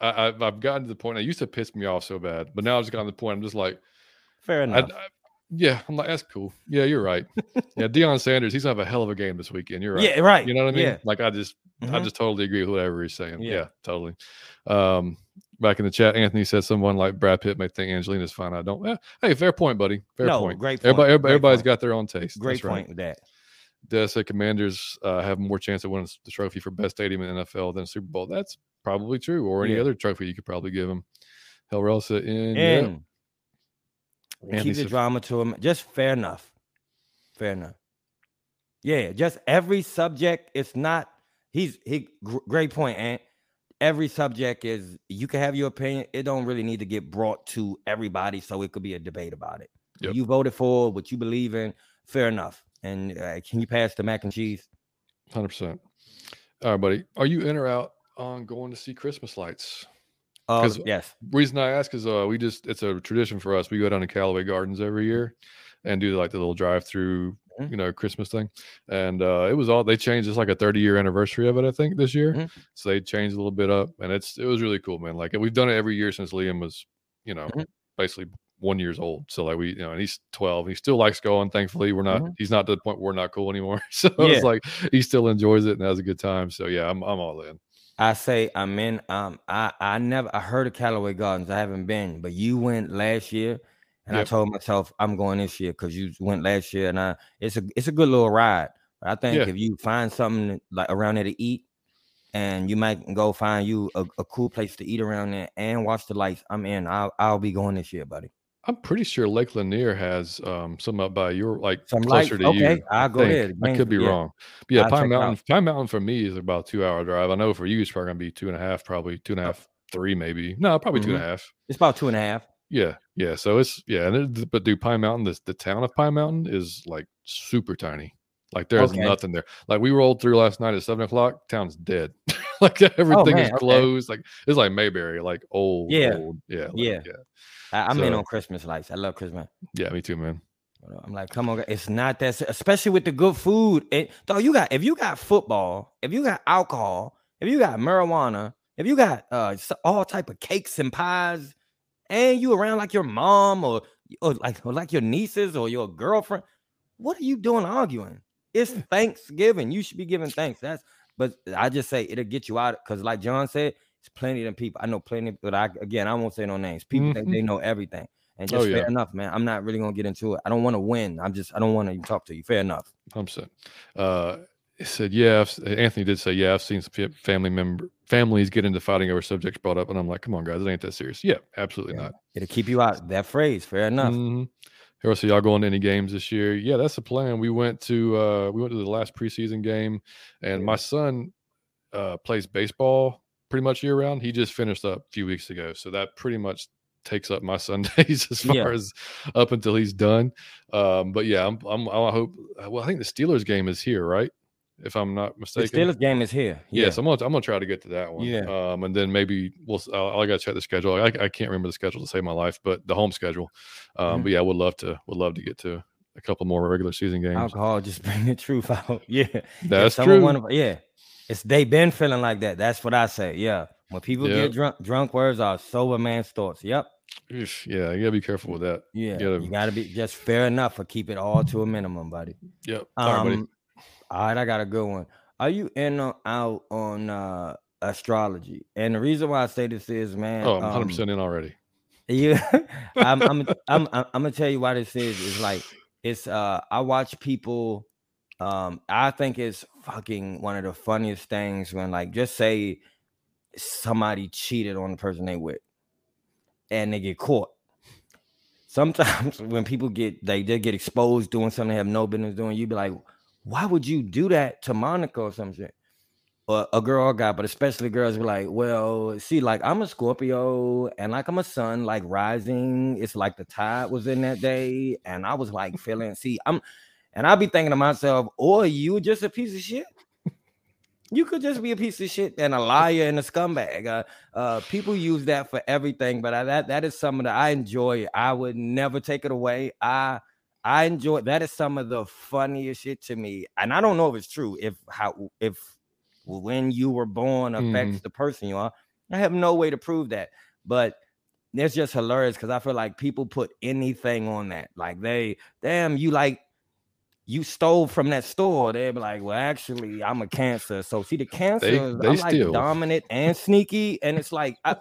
I, I've, I've gotten to the point. I used to piss me off so bad, but now I've just gotten to the point. I'm just like, fair enough. I, yeah, I'm like, that's cool. Yeah, you're right. yeah, Deion Sanders, he's gonna have a hell of a game this weekend. You're right. Yeah, right. You know what I mean? Yeah. Like I just mm-hmm. I just totally agree with whatever he's saying. Yeah, yeah totally. Um, back in the chat, Anthony said someone like Brad Pitt may think Angelina's fine. I don't. Eh, hey, fair point, buddy. Fair no, point. Great point. Everybody, everybody, everybody's point. got their own taste. Great That's point right. with that. Does say Commanders uh, have more chance of winning the trophy for best stadium in NFL than Super Bowl? That's probably true, or any yeah. other trophy you could probably give them. Hell, Relsa in. And yeah. Keep the drama to him. Just fair enough. Fair enough. Yeah, just every subject. It's not. He's he. Great point, and every subject is. You can have your opinion. It don't really need to get brought to everybody, so it could be a debate about it. Yep. You voted for what you believe in. Fair enough. And uh, can you pass the mac and cheese? Hundred percent. All right, buddy. Are you in or out on going to see Christmas lights? Uh, yes. Reason I ask is uh, we just it's a tradition for us. We go down to Callaway Gardens every year and do like the little drive through, mm-hmm. you know, Christmas thing. And uh, it was all they changed. It's like a 30 year anniversary of it, I think, this year. Mm-hmm. So they changed a little bit up, and it's it was really cool, man. Like we've done it every year since Liam was, you know, mm-hmm. basically one years old. So like we, you know, and he's 12. He still likes going. Thankfully, we're not, mm-hmm. he's not to the point where we're not cool anymore. So yeah. it's like he still enjoys it and has a good time. So yeah, I'm I'm all in. I say I'm in. Um, I I never I heard of Callaway Gardens. I haven't been, but you went last year, and yep. I told myself I'm going this year because you went last year, and I it's a it's a good little ride. I think yeah. if you find something like around there to eat, and you might go find you a, a, cool place to eat around there and watch the lights. I'm in. I'll I'll be going this year, buddy. I'm pretty sure Lake Lanier has um, some up by your like some closer lights. to okay, you. I'll go there. I could be yeah. wrong. But yeah, I'll Pine Mountain. Pine Mountain for me is about two hour drive. I know for you it's probably gonna be two and a half, probably two and a half, three maybe. No, probably mm-hmm. two and a mm-hmm. half. It's about two and a half. Yeah, yeah. So it's yeah, and it, but do Pine Mountain, the the town of Pine Mountain is like super tiny. Like there's okay. nothing there. Like we rolled through last night at seven o'clock. Town's dead. like oh, everything oh, is closed. Okay. Like it's like Mayberry, like old, yeah, old. yeah, like, yeah. yeah. I, am so, in on Christmas lights. I love Christmas. Yeah, me too, man. I'm like, come on, it's not that, especially with the good food. And though you got, if you got football, if you got alcohol, if you got marijuana, if you got uh all type of cakes and pies, and you around like your mom or or like or like your nieces or your girlfriend, what are you doing arguing? It's Thanksgiving. You should be giving thanks. That's but I just say it'll get you out because, like John said, it's plenty of people. I know plenty, but I again I won't say no names. People mm-hmm. think they know everything, And just Oh, fair yeah. enough, man. I'm not really gonna get into it. I don't want to win. I'm just I don't want to talk to you. Fair enough. Hundred percent. Uh, said, "Yeah." I've, Anthony did say, "Yeah." I've seen some family member families get into fighting over subjects brought up, and I'm like, "Come on, guys, it ain't that serious." Yeah, absolutely Yeah. not. It'll keep you out. That phrase. Fair enough. Mhm. Harold, so y'all going to any games this year? Yeah, that's the plan. We went to uh, we went to the last preseason game, and my son uh, plays baseball pretty much year round. He just finished up a few weeks ago, so that pretty much takes up my Sundays as far Yeah. as up until he's done. Um, but yeah, I'm, I'm I hope. Well, I think the Steelers game is here, right? If I'm not mistaken, The. Steelers game is here. Yes, I'm gonna I'm gonna try to get to that one. Yeah. Um, and then maybe we'll. I'll, I gotta check the schedule. I, I can't remember the schedule to save my life, but the home schedule. Um, Mhm. but yeah, I would love to. Would love to get to a couple more regular season games. Alcohol just bring the truth out. Yeah. That's true. wanna- yeah. It's they been feeling like that. That's what I say. Yeah. When people Yep. get drunk, drunk words are sober man's thoughts. Yep. Oof, yeah, you gotta be careful with that. Yeah. gotta- You gotta be just fair enough for keep it all to a minimum, buddy. Yep. All right, buddy. Um, all right, I got a good one. Are you in or out on uh astrology? And the reason why I say this is, man, Oh, I'm 100 um, percent in already. Yeah, I'm, I'm, I'm, I'm, I'm gonna tell you why this is. It's like it's. Uh, I watch people. Um, I think it's fucking one of the funniest things when, like, just say somebody cheated on the person they with, and they get caught. Sometimes when people get they they get exposed doing something they have no business doing, you be like, why would you do that to Monica or some shit? Or a girl or guy, but especially girls be like, well, see, like I'm a Scorpio and like I'm a sun, like rising. It's like the tide was in that day, and I was like feeling, see, I'm and I'll be thinking to myself, or you just a piece of shit. You could just be a piece of shit and a liar and a scumbag. Uh, uh, people use that for everything, but I, that that is something that I enjoy. I would never take it away. I I enjoy that is some of the funniest shit to me, and I don't know if it's true. If how if when you were born affects the person you are, I have no way to prove that, but it's just hilarious because I feel like people put anything on that. Like they, damn, you like you stole from that store. They'd be like, well, actually, I'm a cancer. So see, the cancer, is- they I'm like dominant and sneaky, and it's like, I,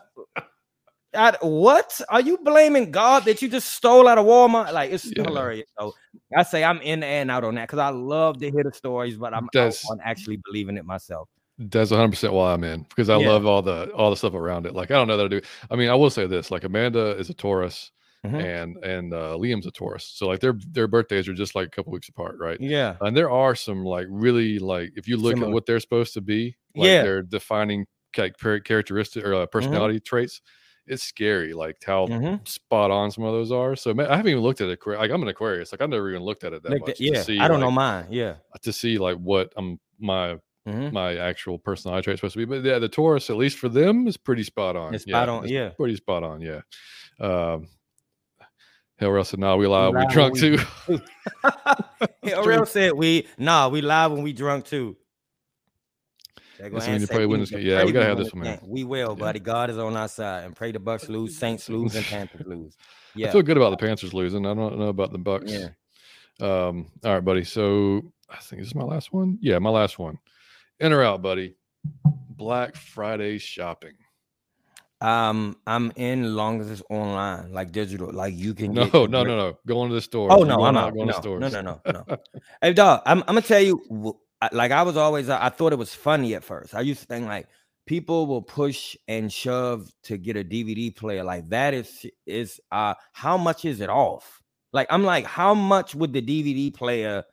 I, what are you blaming God that you just stole out of Walmart? Like it's Yeah. hilarious. So I say I'm in and out on that because I love to hear the stories, but I'm That's- on actually believing it myself. That's 100 percent why I'm in because I Yeah. love all the all the stuff around it. Like I don't know that I do. I mean, I will say this: like Amanda is a Taurus Mhm. and and uh, Liam's a Taurus, so like their their birthdays are just like a couple weeks apart, right? Yeah. And there are some like really like if you look Similar. at what they're supposed to be, like Yeah. their defining char- characteristic or uh, personality traits, it's scary. Like how Mhm. spot on some of those are. So ma- I haven't even looked at it. Like I'm an Aquarius. Like I've never even looked at it that Like much. that- yeah. to see, I don't know like, mine. Yeah. to see like what um my Mhm. my actual personality trait supposed to be. But yeah, the Taurus, at least for them, is pretty spot on. It's spot on, yeah. pretty spot on. Yeah. Um, Hell, Russ said, "No, we live. We live drunk when too." we- Yeah, said we nah, we live when we drunk too. When you pray we when it's need good. to Yeah, we gotta have this one, man. We will, Yeah. buddy. God is on our side, and pray the Bucks lose, Saints lose, and Panthers lose. Yeah, I feel good about the Panthers losing. I don't know about the Bucks. yeah. Um, all right, buddy. So I think this is my last one. Yeah, my last one. In or out, buddy. Black Friday shopping. Um, I'm in long as it's online, like digital, like you can. No, no, no, no. Going to the stores. Oh no, I'm out. Going No, to stores. no, no, no, no. hey, dog, I'm, I'm gonna tell you. Like I was always, I thought it was funny at first. I used to think like people will push and shove to get a DVD player. Like that is is uh how much is it off? Like I'm like, how much would the DVD player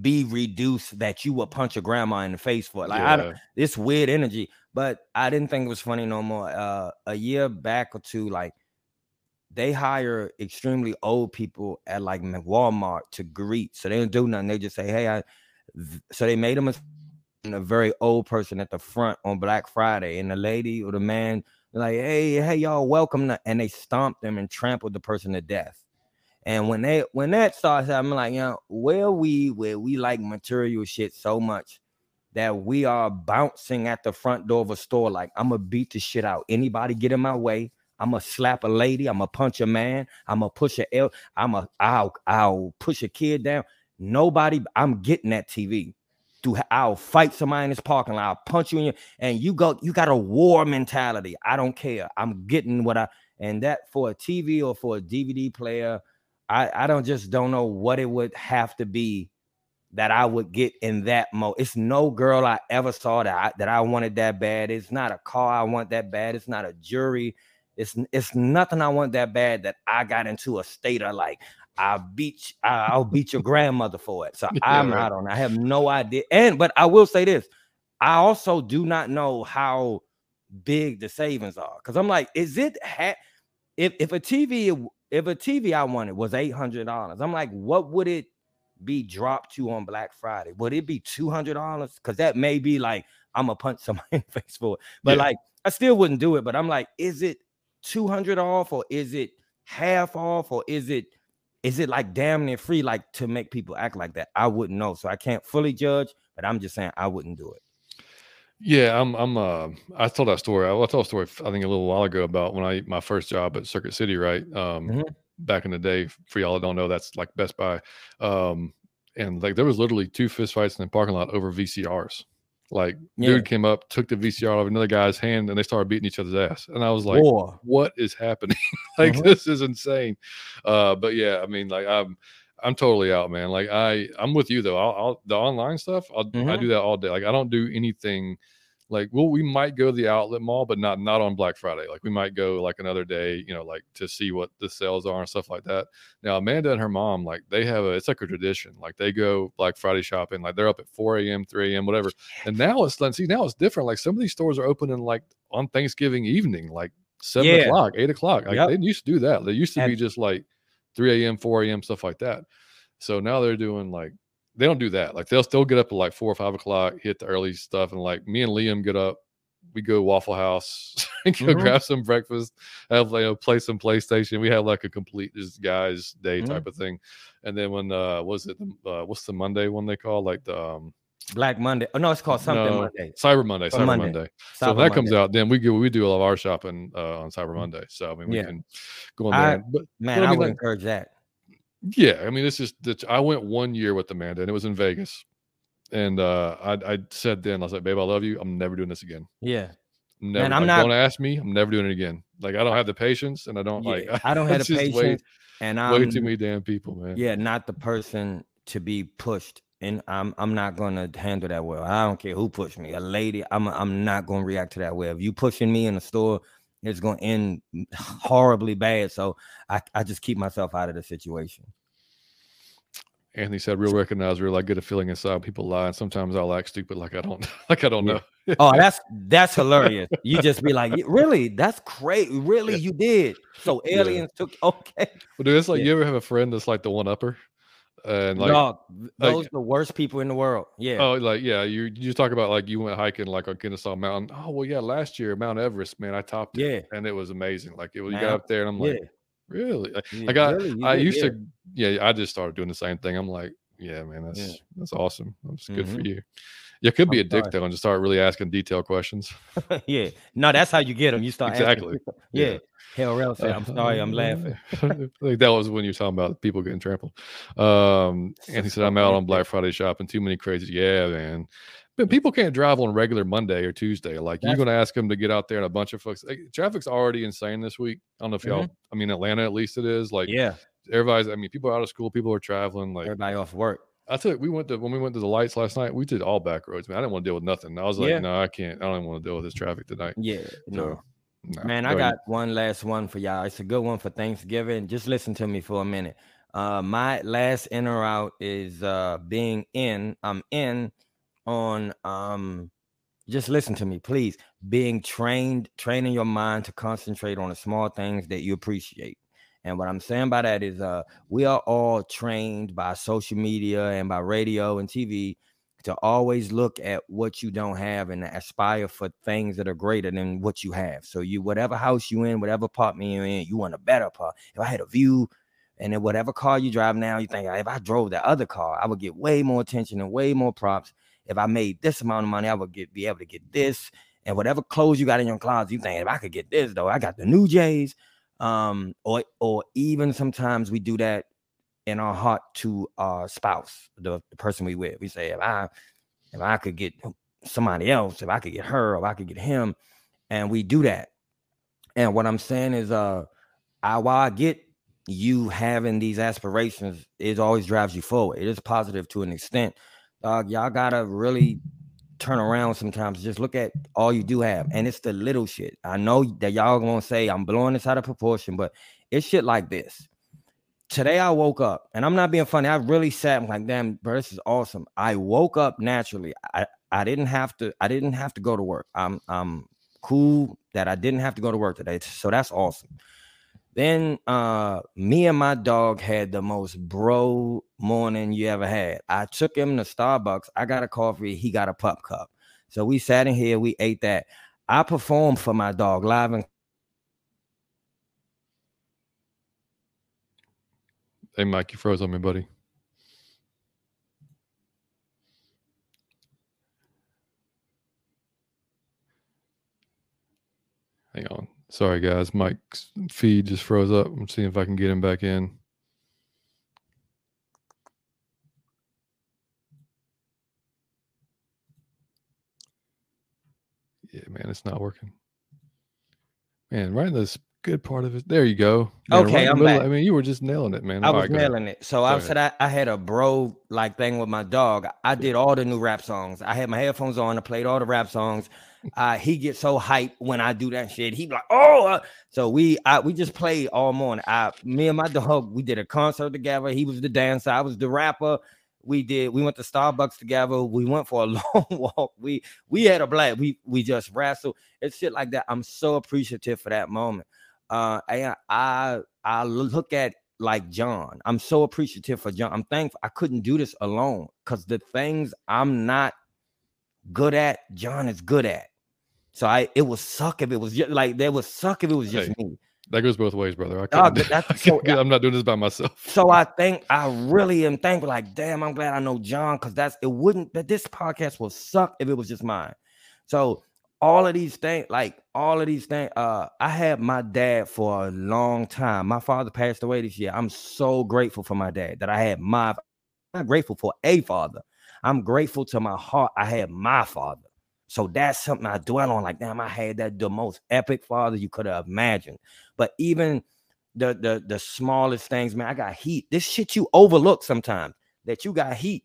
be reduced that you would punch a grandma in the face for? Like I don't, this weird energy. But I didn't think it was funny no more. Uh, a year back or two, like they hire extremely old people at like Walmart to greet. So they don't do nothing. They just say, "Hey, I." So they made them a, a very old person at the front on Black Friday, and the lady or the man like, "Hey, hey, y'all, welcome!" to-" And they stomped them and trampled the person to death. And when they when that starts, I'm like, you know, where we where we like material shit so much that we are bouncing at the front door of a store like I'm gonna beat the shit out. Anybody get in my way, I'm gonna slap a lady, I'm gonna punch a man, I'm gonna push a L, I'm a I'll I'll push a kid down. Nobody, I'm getting that TV. Do I'll fight somebody in this parking lot, I'll punch you in your and you go, you got a war mentality. I don't care. I'm getting what I And that for a TV or for a DVD player, I, I don't just don't know what it would have to be that I would get in that mode. It's no girl I ever saw that I, that I wanted that bad. It's not a car I want that bad. It's not a jury. It's it's nothing I want that bad that I got into a state of like I'll beat I'll beat your grandmother for it. So I'm right. out on. I have no idea. And but I will say this: I also do not know how big the savings are because I'm like, is it ha- if if a TV if a TV I wanted was eight hundred dollars, I'm like, what would it be dropped to on Black Friday? Would it be two hundred dollars? Because that may be like I'm gonna punch somebody in the face for it, but yeah. like I still wouldn't do it. But I'm like, is it two hundred off or is it half off or is it is it like damn near free like to make people act like that? I wouldn't know, so I can't fully judge, but I'm just saying I wouldn't do it. Yeah, I'm. I'm. Uh, I told that story. I, I told a story. I think a little while ago about when I my first job at Circuit City, right? Um, mm-hmm. Back in the day. For y'all that don't know, that's like Best Buy. Um, and like there was literally two fist fights in the parking lot over VCRs. Like yeah. dude came up, took the VCR out of another guy's hand, and they started beating each other's ass. And I was like, Whoa. "What is happening? like mm-hmm. this is insane." Uh, but yeah, I mean, like I'm I'm totally out, man. Like I, I'm with you though. I'll, I'll the online stuff. I'll, mm-hmm. I do that all day. Like I don't do anything. Like, well, we might go to the outlet mall, but not not on Black Friday. Like we might go like another day, you know, like to see what the sales are and stuff like that. Now Amanda and her mom, like they have a, it's like a tradition. Like they go Black Friday shopping. Like they're up at 4 a.m., 3 a.m., whatever. And now it's done. see now it's different. Like some of these stores are opening like on Thanksgiving evening, like seven yeah. o'clock, eight o'clock. Like yep. they used to do that. They used to and, be just like 3 a.m., 4 a.m., stuff like that. So now they're doing like they don't do that. Like they'll still get up at like four or five o'clock, hit the early stuff, and like me and Liam get up. We go Waffle House and go mm-hmm. grab some breakfast, have you know, play some PlayStation. We have like a complete just guys day mm-hmm. type of thing. And then when uh was it uh what's the Monday one they call like the um Black Monday. Oh no, it's called something no, Monday. Cyber Monday. Cyber Monday. Monday. Cyber so that Monday. comes out, then we do we do a lot of our shopping uh, on Cyber mm. Monday. So I mean, we yeah. can go on there. I, but man, but, I, mean, I, would like, encourage that. Yeah, I mean, this is that I went one year with Amanda, and it was in Vegas, and uh, I, I said then I was like, "Babe, I love you. I'm never doing this again." Yeah, never. Man, I'm like, not. Don't ask me. I'm never doing it again. Like I don't have the patience, and I don't yeah, like. I don't have the patience, way, and I'm way too many damn people, man. Yeah, not the person to be pushed, and I'm I'm not gonna handle that well. I don't care who pushed me, a lady. I'm I'm not gonna react to that well. If you pushing me in the store, it's going to end horribly bad. So I, I just keep myself out of the situation. Anthony said, "Real recognize, real. I get a feeling inside. People lie, and sometimes I'll act stupid, like I don't, like I don't know." oh, that's that's hilarious. You just be like, "Really? That's crazy. Really, you did." So aliens yeah. took okay. Well, dude, it's like yeah. you ever have a friend that's like the one upper, and like Dog, those like, the worst people in the world. Yeah. Oh, like yeah, you you talk about like you went hiking like on Kennesaw Mountain. Oh well, yeah, last year Mount Everest, man, I topped it, yeah, and it was amazing. Like it was, you got up there, and I'm like. Yeah Really? Like, yeah, I, really? I used to, yeah, I just started doing the same thing. I'm like, yeah, man, that's yeah. that's awesome. That's good mm-hmm. for you. Yeah, could be I'm a dick though, and just start really asking detailed questions. yeah, no, that's how you get them. You start exactly. Asking, yeah. Hell, else "I'm sorry, I'm laughing." like that was when you were talking about people getting trampled. Um, and he said, "I'm out on Black Friday shopping. Too many crazy." Yeah, man. But people can't drive on regular Monday or Tuesday. Like That's, you're going to ask them to get out there and a bunch of folks. Like, traffic's already insane this week. I don't know if y'all. Mm-hmm. I mean, Atlanta at least it is. Like yeah, everybody's. I mean, people are out of school. People are traveling. Like everybody off work. I you, we went to when we went to the lights last night. We did all back roads, man. I didn't want to deal with nothing. I was like, yeah. no, I can't. I don't want to deal with this traffic tonight. Yeah, no. No. Man, I got one last one for y'all. It's a good one for Thanksgiving. Just listen to me for a minute. Uh, my last in or out is uh being in. I'm in on um just listen to me please being trained training your mind to concentrate on the small things that you appreciate and what i'm saying by that is uh we are all trained by social media and by radio and tv to always look at what you don't have and aspire for things that are greater than what you have so you whatever house you in whatever apartment you're in you want a better part if i had a view and then whatever car you drive now you think if i drove that other car i would get way more attention and way more props if I made this amount of money, I would get be able to get this. And whatever clothes you got in your closet, you think if I could get this though, I got the new J's. Um, or or even sometimes we do that in our heart to our spouse, the, the person we with. We say, if I if I could get somebody else, if I could get her, if I could get him, and we do that. And what I'm saying is, uh, I while I get you having these aspirations, it always drives you forward. It is positive to an extent. Uh, y'all gotta really turn around sometimes. Just look at all you do have, and it's the little shit. I know that y'all gonna say I'm blowing this out of proportion, but it's shit like this. Today I woke up, and I'm not being funny. I really sat. I'm like, damn, bro, this is awesome. I woke up naturally. I I didn't have to. I didn't have to go to work. I'm I'm cool that I didn't have to go to work today. So that's awesome. Then uh me and my dog had the most bro morning you ever had. I took him to Starbucks. I got a coffee, he got a pup cup. So we sat in here, we ate that. I performed for my dog live and Hey Mike, you froze on me, buddy. Hang on. Sorry, guys. Mike's feed just froze up. I'm seeing if I can get him back in. Yeah, man, it's not working. Man, right in this good part of it. There you go. Man, Okay, right I'm back. I mean, you were just nailing it, man. I All was right, nailing it. So Go I ahead. said I, I had a bro like thing with my dog. I did all the new rap songs. I had my headphones on. I played all the rap songs. Uh, he gets so hyped when I do that shit. He like, oh, uh," so we I, we just played all morning. I me and my dog we did a concert together. He was the dancer. I was the rapper. We did. We went to Starbucks together. We went for a long walk. We we had a blast. We we just wrestled. It's shit like that. I'm so appreciative for that moment. Uh, I I I look at like John. I'm so appreciative for John. I'm thankful I couldn't do this alone because the things I'm not good at, John is good at. So I it would suck if it was just like there would suck if it was just Hey, me. That goes both ways, brother. I do- that's I so- can't- I'm not doing this by myself. So I think I really am thankful. Like, damn, I'm glad I know John because that's it wouldn't that this podcast will suck if it was just mine. So all of these things, like all of these things, uh, I had my dad for a long time. My father passed away this year. I'm so grateful for my dad that I had my. I'm grateful for a father. I'm grateful to my heart. I had my father. So that's something I dwell on. Like, damn, I had that the most epic father you could have imagined. But even the the the smallest things, man. I got heat. This shit you overlook sometimes that you got heat.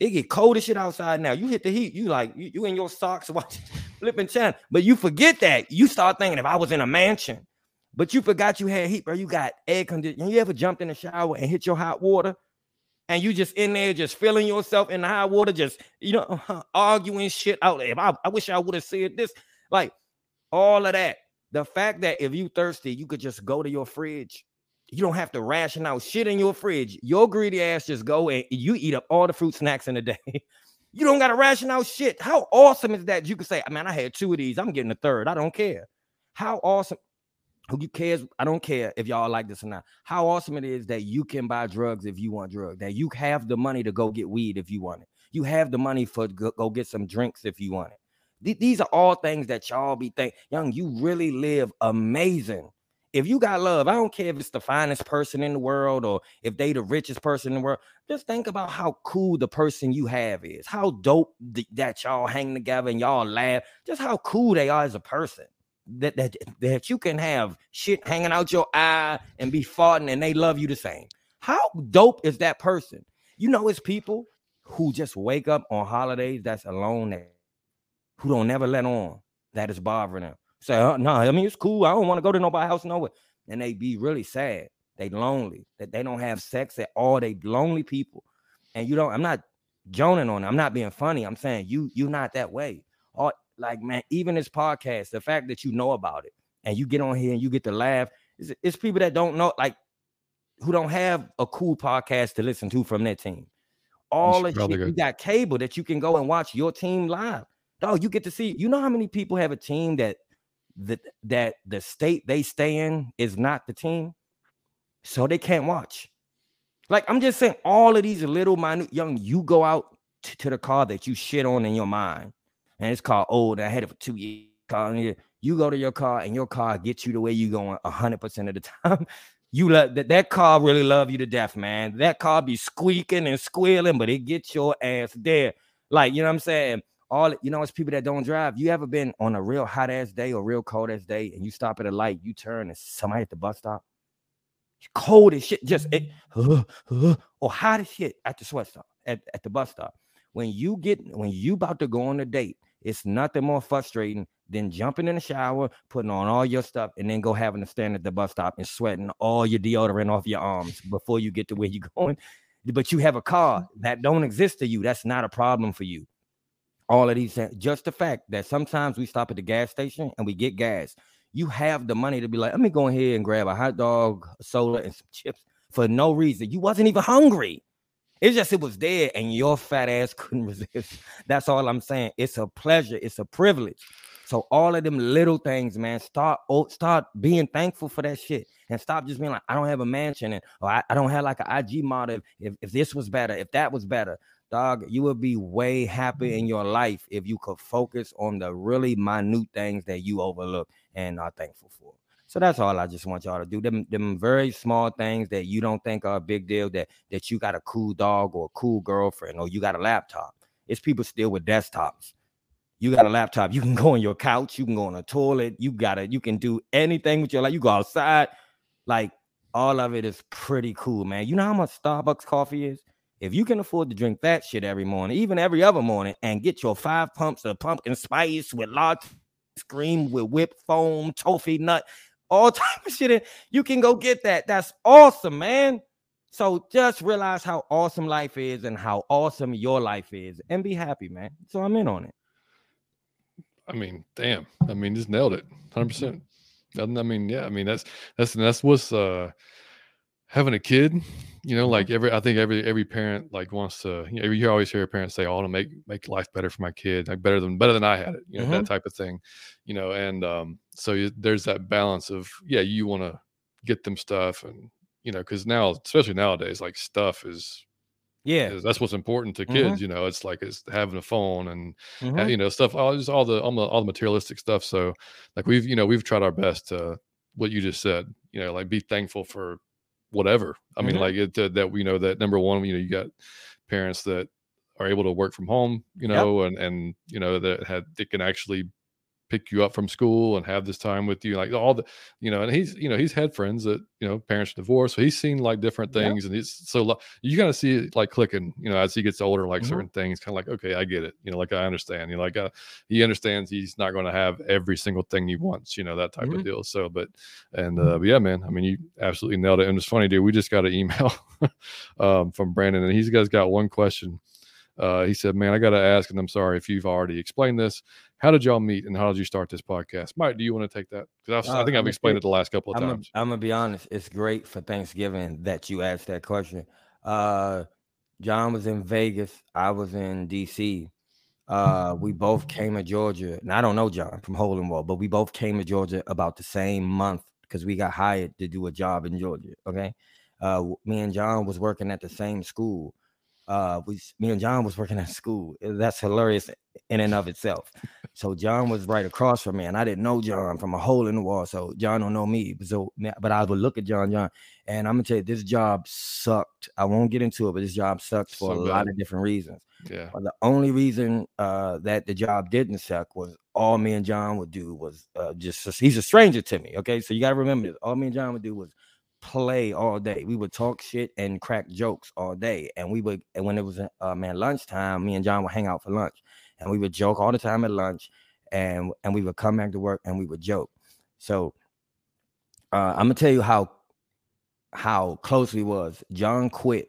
It get cold as shit outside now. You hit the heat, you like you, you in your socks watching flipping channel, but you forget that. You start thinking if I was in a mansion, but you forgot you had heat, bro. You got air conditioning. You ever jumped in the shower and hit your hot water? And you just in there, just feeling yourself in the hot water, just you know, arguing shit out. If I, I wish I would have said this, like all of that. The fact that if you thirsty, you could just go to your fridge. You don't have to ration out shit in your fridge. Your greedy ass just go and you eat up all the fruit snacks in a day. you don't got to ration out shit. How awesome is that? You can say, man, I had two of these. I'm getting a third. I don't care. How awesome. Who cares? I don't care if y'all like this or not. How awesome it is that you can buy drugs if you want drugs, that you have the money to go get weed if you want it. You have the money for go, go get some drinks if you want it. Th- These are all things that y'all be think, young. You really live amazing. If you got love, I don't care if it's the finest person in the world or if they the richest person in the world. Just think about how cool the person you have is. How dope th- that y'all hang together and y'all laugh. Just how cool they are as a person. That that that you can have shit hanging out your eye and be farting and they love you the same. How dope is that person? You know, it's people who just wake up on holidays that's alone that who don't never let on that is bothering them. Say, oh, uh, no, I mean it's cool. I don't want to go to nobody's house nowhere. And they be really sad. They lonely. That they don't have sex at all. They lonely people. And you don't, I'm not joning on. it. I'm not being funny. I'm saying you you not that way. Or like man, even this podcast, the fact that you know about it and you get on here and you get to laugh, it's, it's people that don't know, like who don't have a cool podcast to listen to from their team. All shit, you got cable that you can go and watch your team live. Dog, you get to see. You know how many people have a team that that that the state they stay in is not the team, so they can't watch. Like I'm just saying, all of these little minute young, you go out t- to the car that you shit on in your mind, and it's called old. I had it for two years. Car, you- go to your car, and your car gets you the way you going hundred percent of the time. You let that, that car really love you to death, man. That car be squeaking and squealing, but it gets your ass there. Like, you know what I'm saying? All you know, it's people that don't drive. You ever been on a real hot ass day or real cold ass day and you stop at a light, you turn and somebody at the bus stop? Cold as shit, just it, uh, uh, or hot as shit at the sweat stop at, at the bus stop. When you get when you about to go on a date, it's nothing more frustrating than jumping in the shower, putting on all your stuff, and then go having to stand at the bus stop and sweating all your deodorant off your arms before you get to where you're going. But you have a car that don't exist to you. That's not a problem for you. All of these, just the fact that sometimes we stop at the gas station and we get gas. You have the money to be like, let me go ahead and grab a hot dog, a soda, and some chips for no reason. You wasn't even hungry. It's just it was there, and your fat ass couldn't resist. That's all I'm saying. It's a pleasure. It's a privilege. So all of them little things, man, start oh, start being thankful for that shit, and stop just being like, I don't have a mansion, and or I, I don't have like an IG model. If if this was better, if that was better, dog, you would be way happier mm. in your life if you could focus on the really minute things that you overlook and are thankful for. So that's all I just want y'all to do. Them, them very small things that you don't think are a big deal. That that you got a cool dog or a cool girlfriend or you got a laptop. It's people still with desktops. You got a laptop. You can go on your couch. You can go on a toilet. You got it. You can do anything with your life. You go outside. Like all of it is pretty cool, man. You know how much Starbucks coffee is? If you can afford to drink that shit every morning, even every other morning, and get your five pumps of pumpkin spice with large cream with whipped foam, toffee nut, all type of shit. In, you can go get that. That's awesome, man. So just realize how awesome life is and how awesome your life is, and be happy, man. So I'm in on it. I mean, damn. I mean, just nailed it, hundred percent. I mean, yeah. I mean, that's that's that's what's uh having a kid you know like every i think every every parent like wants to you know you always hear parents say oh, i want to make make life better for my kid like better than better than i had it you know mm-hmm. that type of thing you know and um so you, there's that balance of yeah you want to get them stuff and you know because now especially nowadays like stuff is yeah is, that's what's important to kids mm-hmm. you know it's like it's having a phone and mm-hmm. you know stuff all just all the, all the all the materialistic stuff so like we've you know we've tried our best to what you just said you know like be thankful for whatever. I mean, mm-hmm. like it uh, that we know that number one, you know, you got parents that are able to work from home, you know, yep. and and you know that had they can actually pick you up from school and have this time with you like all the you know and he's you know he's had friends that you know parents divorced so he's seen like different things yeah. and he's so you gotta see it like clicking you know as he gets older like mm-hmm. certain things kind of like okay i get it you know like i understand you know like uh, he understands he's not going to have every single thing he wants you know that type mm-hmm. of deal so but and uh but yeah man i mean you absolutely nailed it and it's funny dude we just got an email um from brandon and he's guys got one question uh, he said, "Man, I got to ask, and I'm sorry if you've already explained this. How did y'all meet, and how did you start this podcast?" Mike, do you want to take that? Because uh, I think I've explained it the last couple of I'm times. A, I'm gonna be honest. It's great for Thanksgiving that you asked that question. Uh, John was in Vegas. I was in D.C. Uh, we both came to Georgia, and I don't know John from Hole in Wall, but we both came to Georgia about the same month because we got hired to do a job in Georgia. Okay, uh, me and John was working at the same school uh we me and John was working at school. That's hilarious in and of itself. So John was right across from me, and I didn't know John from a hole in the wall. So John don't know me. So but I would look at John, John, and I'm gonna tell you this job sucked. I won't get into it, but this job sucked for so a bad. lot of different reasons. Yeah. But the only reason uh that the job didn't suck was all me and John would do was uh, just he's a stranger to me. Okay, so you gotta remember this. All me and John would do was play all day. We would talk shit and crack jokes all day. And we would, and when it was uh, man lunchtime, me and John would hang out for lunch, and we would joke all the time at lunch, and and we would come back to work and we would joke. So uh, I'm gonna tell you how how close we was. John quit.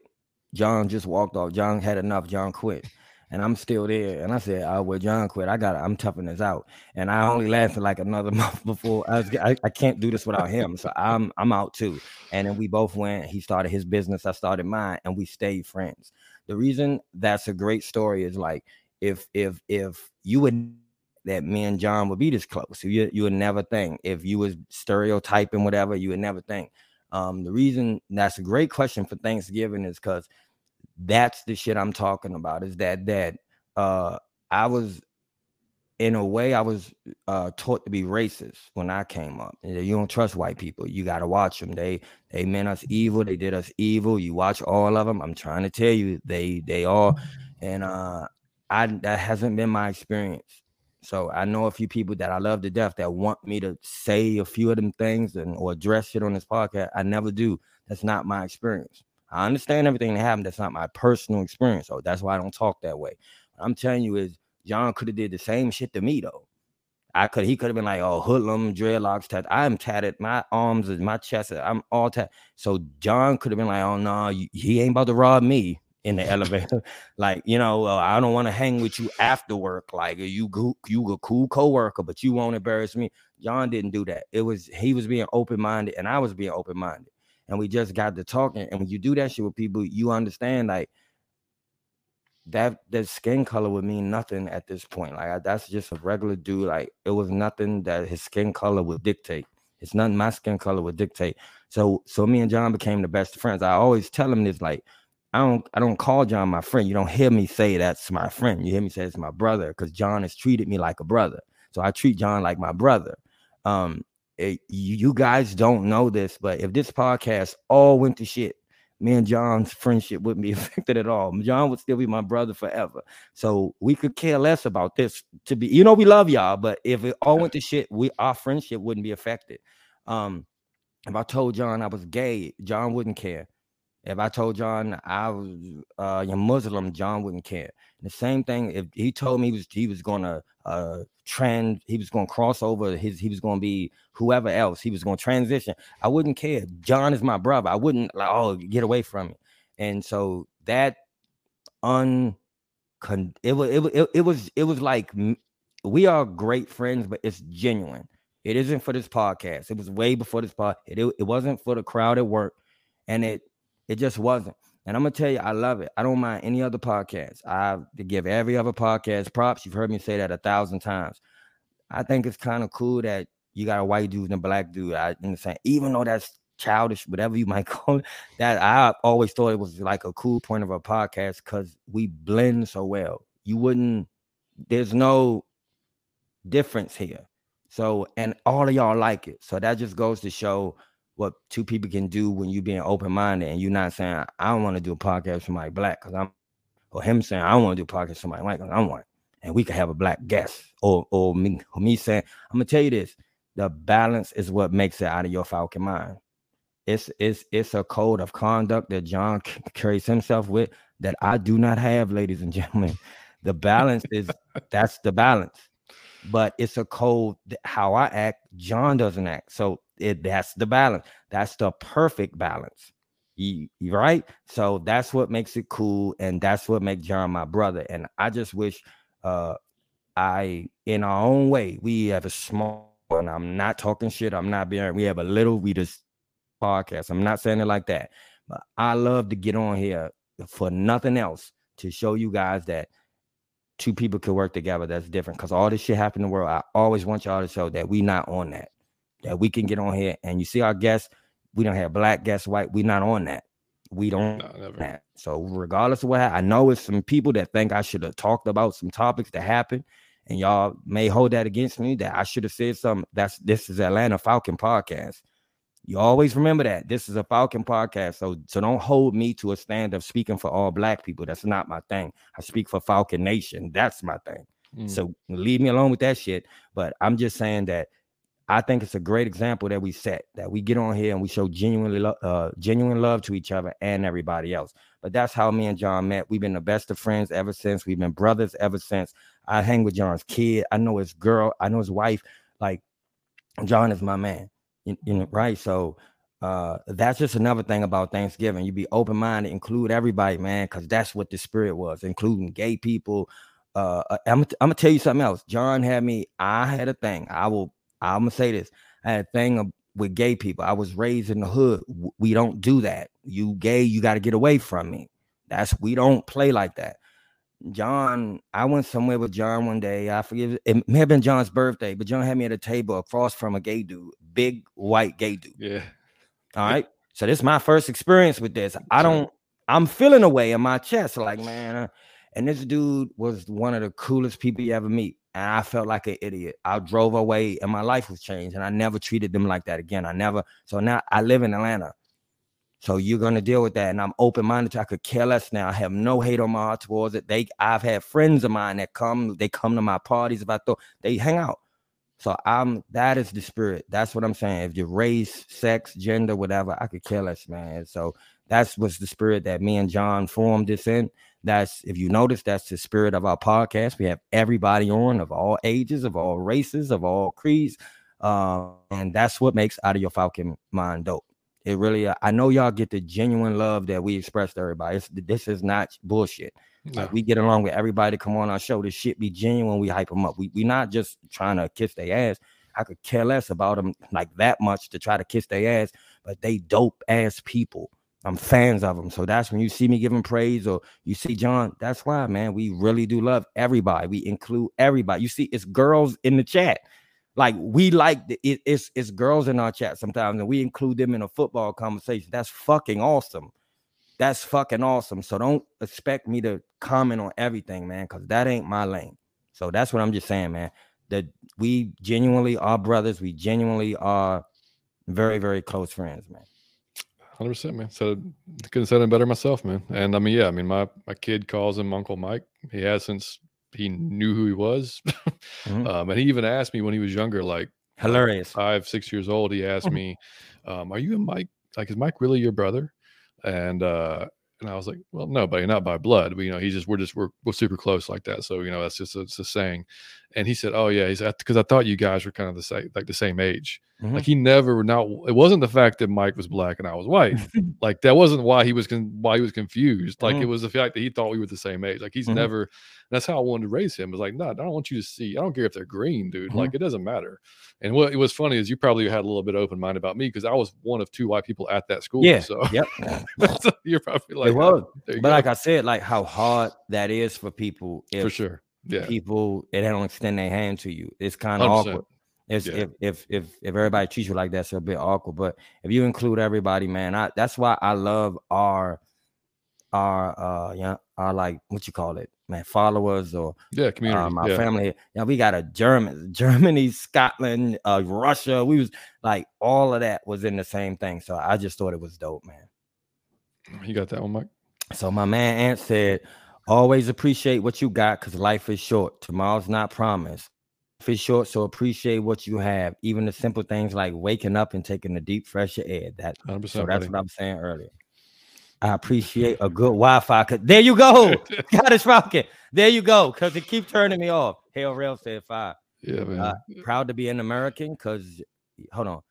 John just walked off. John had enough. John quit and I'm still there. And I said, "Oh, well, John quit. I got. I'm toughing this out." And I only lasted like another month before I was. I, I can't do this without him, so I'm I'm out too. And then we both went. He started his business. I started mine, and we stayed friends. The reason that's a great story is like if if if you would that me and John would be this close, you you would never think. If you was stereotyping whatever, you would never think. Um, the reason that's a great question for Thanksgiving is because that's the shit I'm talking about. Is that that uh I was in a way I was uh taught to be racist when I came up. You don't trust white people. You got to watch them. They they meant us evil. They did us evil. You watch all of them. I'm trying to tell you they they all and uh I that hasn't been my experience. So I know a few people that I love to death that want me to say a few of them things and or address shit on this podcast. I never do. That's not my experience. I understand everything that happened. That's not my personal experience. So that's why I don't talk that way. What I'm telling you is John could have did the same shit to me though. I could he could have been like, oh, hoodlum, dreadlocks, tat. I'm tatted, my arms, is my chest, I'm all tatted. So John could have been like, oh no, he ain't about to rob me in the elevator. like, you know, uh, I don't want to hang with you after work. Like, you you a cool coworker, but you won't embarrass me. John didn't do that. It was he was being open minded, and I was being open minded, and we just got to talking. And when you do that shit with people, you understand like that that skin color would mean nothing at this point. Like that's just a regular dude. Like it was nothing that his skin color would dictate. It's nothing my skin color would dictate. So so me and John became the best friends. I always tell him this like I don't I don't call John my friend. You don't hear me say that's my friend. You hear me say it's my brother because John has treated me like a brother. So I treat John like my brother. Um, it, you guys don't know this, but if this podcast all went to shit, me and John's friendship wouldn't be affected at all. John would still be my brother forever. So we could care less about this. To be, you know, we love y'all, but if it all went to shit, we our friendship wouldn't be affected. Um, if I told John I was gay, John wouldn't care. If I told John I was uh, a Muslim, John wouldn't care. The same thing if he told me he was he was gonna uh trend, he was gonna cross over his he was gonna be whoever else, he was gonna transition. I wouldn't care. John is my brother. I wouldn't like oh get away from it. And so that un it was it, it, it was it was like we are great friends, but it's genuine. It isn't for this podcast. It was way before this pod. It, it, it wasn't for the crowd at work, and it it just wasn't. And I'm gonna tell you, I love it. I don't mind any other podcast. I give every other podcast props. You've heard me say that a thousand times. I think it's kind of cool that you got a white dude and a black dude. I understand, even though that's childish, whatever you might call it. That I always thought it was like a cool point of a podcast because we blend so well. You wouldn't. There's no difference here. So, and all of y'all like it. So that just goes to show what two people can do when you being open minded and you're not saying I don't want to do a podcast with somebody black because I'm, or him saying I don't want to do a podcast with somebody white because I'm white, and we could have a black guest, or or me or me saying I'm gonna tell you this: the balance is what makes it out of your Falcon mind. It's it's it's a code of conduct that John carries himself with that I do not have, ladies and gentlemen. The balance is that's the balance, but it's a code that how I act. John doesn't act, so it that's the balance. That's the perfect balance. You, you, right? So that's what makes it cool, and that's what makes John my brother. And I just wish uh I in our own way we have a small and I'm not talking shit. I'm not being we have a little we just podcast. I'm not saying it like that, but I love to get on here for nothing else to show you guys that two people can work together. That's different because all this shit happen in the world. I always want y'all to show that we not on that that we can get on here and you see our guests, we don't have black guests, white. We're not on that. We don't no, that. So regardless of what I know it's some people that think I should have talked about some topics that happened, and y'all may hold that against me that I should have said something. That's this is Atlanta Falcon podcast. You always remember that this is a Falcon podcast. So so don't hold me to a stand of speaking for all black people. That's not my thing. I speak for Falcon Nation. That's my thing. Mm. So leave me alone with that shit. But I'm just saying that I think it's a great example that we set that we get on here and we show genuinely lo- uh, genuine love to each other and everybody else. But that's how me and John met. We've been the best of friends ever since. We've been brothers ever since. I hang with John's kid. I know his girl. I know his wife. Like John is my man. You, you know, right? So uh, that's just another thing about Thanksgiving. You be open minded, include everybody, man, because that's what the spirit was, including gay people. Uh, I'm, I'm gonna tell you something else. John had me. I had a thing. I will I'm gonna say this. I had a thing with gay people. I was raised in the hood. We don't do that. You gay, you got to get away from me. That's we don't play like that. John, I went somewhere with John one day. I forget it may have been John's birthday, but John had me at a table across from a gay dude, big white gay dude. Yeah. All right. So this is my first experience with this. I don't. I'm feeling away in my chest, like man. Uh, and this dude was one of the coolest people you ever meet and I felt like an idiot. I drove away and my life was changed, and I never treated them like that again. I never. So now I live in Atlanta. So you're gonna deal with that. And I'm open-minded. I could care less now. I have no hate on my heart towards it. They I've had friends of mine that come, they come to my parties if I thought they hang out. So I'm that is the spirit. That's what I'm saying. If your race, sex, gender, whatever, I could care less, man. So that's what's the spirit that me and John formed this in. That's if you notice, that's the spirit of our podcast. We have everybody on of all ages, of all races, of all creeds. Uh, and that's what makes out of your Falcon mind dope. It really, uh, I know y'all get the genuine love that we express to everybody. It's, this is not bullshit. No. Like we get along with everybody. Come on our show. This shit be genuine. We hype them up. We we not just trying to kiss their ass. I could care less about them like that much to try to kiss their ass, but they dope ass people. I'm fans of them. So that's when you see me giving praise or you see John. That's why, man, we really do love everybody. We include everybody. You see, it's girls in the chat. Like we like the, it, it's it's girls in our chat sometimes, and we include them in a football conversation. That's fucking awesome. That's fucking awesome. So don't expect me to comment on everything, man, because that ain't my lane. So that's what I'm just saying, man. That we genuinely are brothers. We genuinely are very, very close friends, man. Hundred percent, man. So couldn't say it better myself, man. And I mean, yeah, I mean, my my kid calls him Uncle Mike. He has since he knew who he was. Mhm. um, and he even asked me when he was younger, like Hilarious. five, six years old. He asked Mhm. me, um, "Are you a Mike? Like, is Mike really your brother?" And uh, and I was like, "Well, no, buddy, not by blood. But, you know, he's just we're just we're we're super close like that. So you know, that's just it's a saying." And he said, "Oh yeah," he said, "Because I thought you guys were kind of the same, like the same age." Mhm. Like he never not. It wasn't the fact that Mike was black and I was white. like that wasn't why he was con- why he was confused. Like it Mhm. was the fact that he thought we were the same age. Like he's Mhm. never. That's how I wanted to raise him. It was like, no, I don't want you to see. I don't care if they're green, dude. Like Mhm. it doesn't matter. And what it was funny is you probably had a little bit open mind about me because I was one of two white people at that school. Yeah. So, Yep. so you're probably like. "Oh, But go." like I said, like how hard that is for people if for sure. Yeah. people they don't extend their hand to you. It's kind of awkward. It's Yeah. if if if if everybody treats you like that, it's a bit awkward. But if you include everybody, man, I that's why I love our our uh yeah our like what you call it, man, followers or Yeah. Community. um, our yeah. family. Yeah, we got a German, Germany, Scotland, uh, Russia. We was like all of that was in the same thing. So I just thought it was dope, man. You got that one, Mike? So my man Ant said, always appreciate what you got because life is short. Tomorrow's not promised. Life is short, so appreciate what you have. Even the simple things like waking up and taking a deep fresh air. That so that's buddy. what I was saying earlier. I appreciate a good Wi-Fi. 'cause- There you go. Got it, Rocket. There you go. Cause it keep turning me off. Hell Rail said five. yeah, man. Uh, proud to be an American because hold on.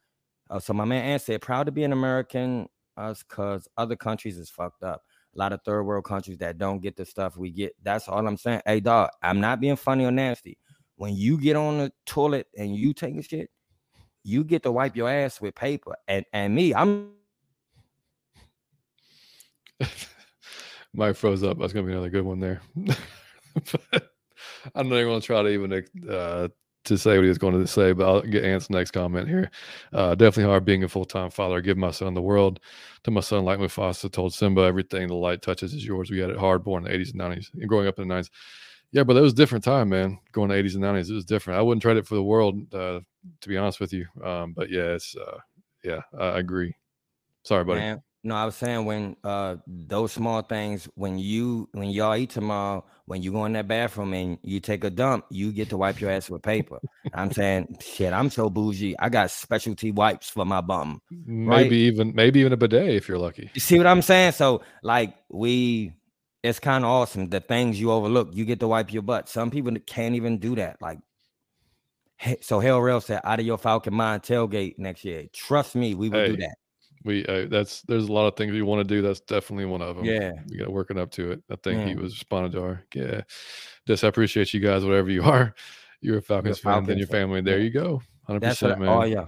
Uh, so my man Ant said, proud to be an American, us because other countries is fucked up. A lot of third world countries that don't get the stuff we get. That's all I'm saying. Hey dog, I'm not being funny or nasty. When you get on the toilet and you taking shit, you get to wipe your ass with paper. And and me, I'm Mike froze up. That's gonna be another good one there. I'm not even gonna try to even uh, to say what he was going to say, but I'll get Ant's next comment here. Uh, definitely hard being a full time father. Give my son the world. To my son, like Mufasa told Simba, everything the light touches is yours. We had it hard born in the 80s and 90s and growing up in the 90s. Yeah, but it was a different time, man. Going to 80s and 90s, it was different. I wouldn't trade it for the world, uh, to be honest with you. Um, but yeah, it's uh, yeah, I I agree. Sorry, buddy. Man, no, I was saying when uh those small things, when you when y'all eat tomorrow, when you go in that bathroom and you take a dump, you get to wipe your ass with paper. I'm saying, shit, I'm so bougie. I got specialty wipes for my bum. Maybe even maybe even a bidet if you're lucky. You see what I'm saying? So, like, we it's kind of awesome. The things you overlook, you get to wipe your butt. Some people can't even do that. Like, so Hell Rail said, out of your Falcon Mind tailgate next year. Trust me, we will do that. We uh, that's there's a lot of things we want to do. That's definitely one of them. Yeah. we got working up to it. I think he was responding to our yeah. Just I appreciate you guys, whatever you are. You're a Falcons fan, then Falcons your fan. family. There Yeah. you go. hundred percent, man. oh yeah.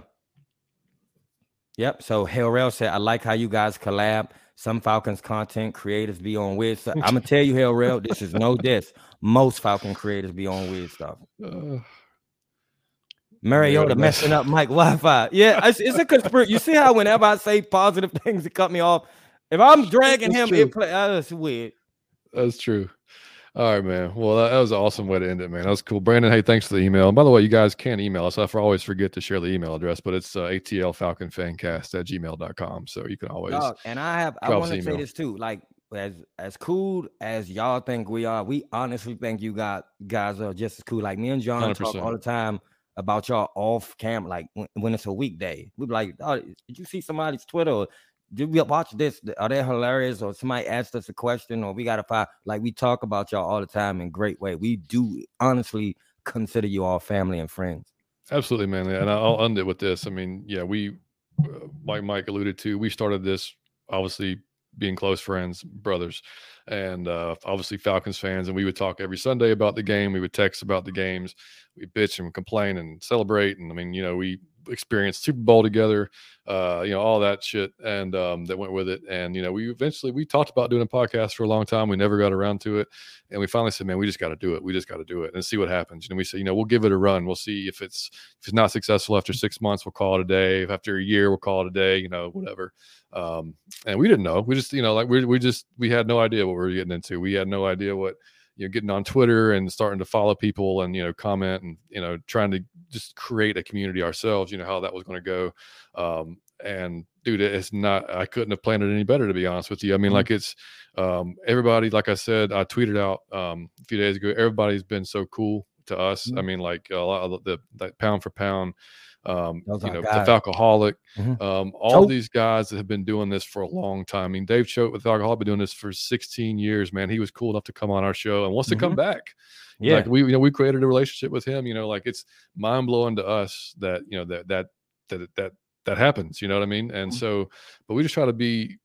Yep. So Hell Rail said, I like how you guys collab. Some Falcons content creators be on weird stuff. I'm gonna tell you, Hell Rail, this is no diss. Most Falcon creators be on weird stuff. Uh, Mariota messing up Mike Wi-Fi. Yeah, it's, it's a conspiracy. You see how whenever I say positive things, it cut me off. If I'm dragging It's him, true. it play. Uh, it's weird. that's true. All right, man. Well, that, that, was an awesome way to end it, man. That was cool. Brandon, hey, thanks for the email. And by the way, you guys can email us. I always forget to share the email address, but it's uh, ATL Falcon Fancast at gmail.com. So you can always. Dog, and I have, I want to say this too. Like, as as cool as y'all think we are, we honestly think you got guys are just as cool. Like me and John 100%. talk all the time about y'all off cam, like when, when it's a weekday. We be like, oh, did you see somebody's Twitter? Did we watch this? Are they hilarious? Or somebody asked us a question, or we got to find like we talk about y'all all the time in great way. We do honestly consider you all family and friends. Absolutely, man. And I'll end it with this. I mean, yeah, we, uh, like Mike alluded to, we started this obviously being close friends, brothers, and uh, obviously Falcons fans. And we would talk every Sunday about the game. We would text about the games. We bitch and complain and celebrate. And I mean, you know, we experienced Super Bowl together, uh, you know, all that shit, and um, that went with it. And you know, we eventually we talked about doing a podcast for a long time. We never got around to it, and we finally said, "Man, we just got to do it. We just got to do it and see what happens." And we said, "You know, we'll give it a run. We'll see if it's if it's not successful after six months, we'll call it a day. If after a year, we'll call it a day. You know, whatever." Um, and we didn't know. We just, you know, like we we just we had no idea what we were getting into. We had no idea what you know getting on twitter and starting to follow people and you know comment and you know trying to just create a community ourselves you know how that was going to go um and dude it's not i couldn't have planned it any better to be honest with you i mean mm-hmm. like it's um everybody like i said i tweeted out um a few days ago everybody's been so cool to us mm-hmm. i mean like a lot of the, the pound for pound um, you know, the Falcoholic, mm-hmm. um, all these guys that have been doing this for a long time. I mean, Dave Choate with Falcoholic been doing this for 16 years, man. He was cool enough to come on our show and wants mm-hmm. to come mm-hmm. back. Yeah, like we, you know, we created a relationship with him. You know, like it's mind blowing to us that you know that that that that that happens. You know what I mean? And mm-hmm. so, but we just try to be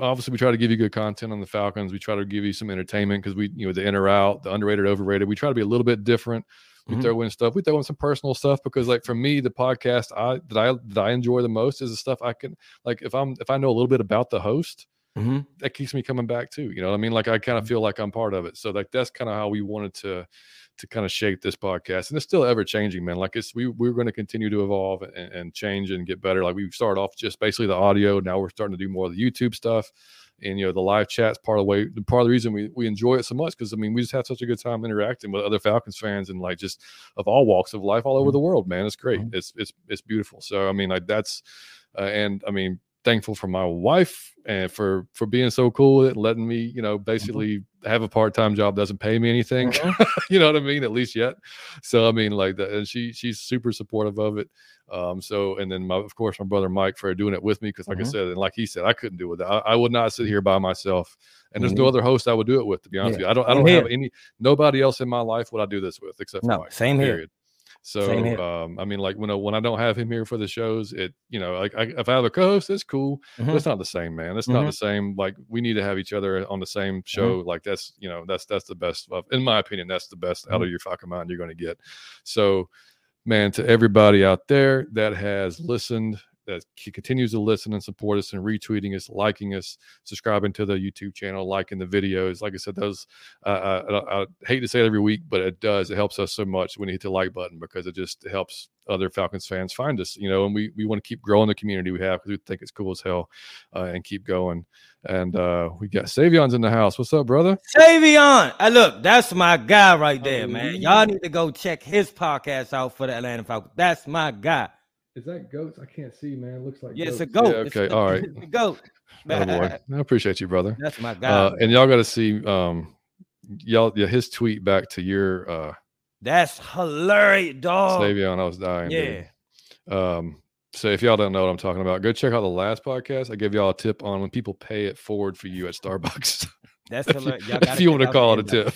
obviously we try to give you good content on the Falcons. We try to give you some entertainment because we, you know, the in or out, the underrated, overrated. We try to be a little bit different. We mm-hmm. throw in stuff. We throw in some personal stuff because, like, for me, the podcast I that I that I enjoy the most is the stuff I can like. If I'm if I know a little bit about the host, mm-hmm. that keeps me coming back too. You know what I mean? Like, I kind of mm-hmm. feel like I'm part of it. So, like, that's kind of how we wanted to to kind of shape this podcast, and it's still ever changing, man. Like, it's we we're going to continue to evolve and, and change and get better. Like, we started off just basically the audio. Now we're starting to do more of the YouTube stuff and you know the live chat's part of the way part of the reason we, we enjoy it so much because i mean we just have such a good time interacting with other falcons fans and like just of all walks of life all over mm-hmm. the world man it's great mm-hmm. it's it's it's beautiful so i mean like that's uh, and i mean thankful for my wife and for for being so cool with it letting me you know mm-hmm. basically mm-hmm. have a part-time job doesn't pay me anything mm-hmm. you know what i mean at least yet so i mean like that and she she's super supportive of it um so and then my of course my brother mike for doing it with me because like mm-hmm. i said and like he said i couldn't do it I, I, would not sit here by myself and there's no mm-hmm. other host i would do it with to be honest yeah. with you i don't i don't have any nobody else in my life would i do this with except no, mike same period. here so, um, I mean, like when I, when I don't have him here for the shows, it you know, like I, if I have a co-host, it's cool. Mm-hmm. But it's not the same, man. It's mm-hmm. not the same. Like we need to have each other on the same mm-hmm. show. Mm-hmm. Like that's you know, that's that's the best of, in my opinion. That's the best out of mm-hmm. your fucking mind you're going to get. So, man, to everybody out there that has listened that continues to listen and support us and retweeting us, liking us, subscribing to the YouTube channel, liking the videos. Like I said, those uh, I, I, hate to say it every week, but it does. It helps us so much when you hit the like button because it just helps other Falcons fans find us. You know, and we we want to keep growing the community we have because we think it's cool as hell, uh, and keep going. And uh, we got Savion's in the house. What's up, brother? Savion, I look, that's my guy right there, man. Y'all need to go check his podcast out for the Atlanta Falcons. That's my guy. Is that goats? I can't see, man. It looks like yeah, goats. it's a goat. Yeah, okay, it's all right. a goat. oh boy, I appreciate you, brother. That's my guy. Uh, and y'all got to see, um, y'all, yeah, his tweet back to your. uh That's hilarious, dog. Savion, I was dying. Yeah. Dude. Um. So if y'all don't know what I'm talking about, go check out the last podcast. I gave y'all a tip on when people pay it forward for you at Starbucks. That's if you, if you want to call it a tip.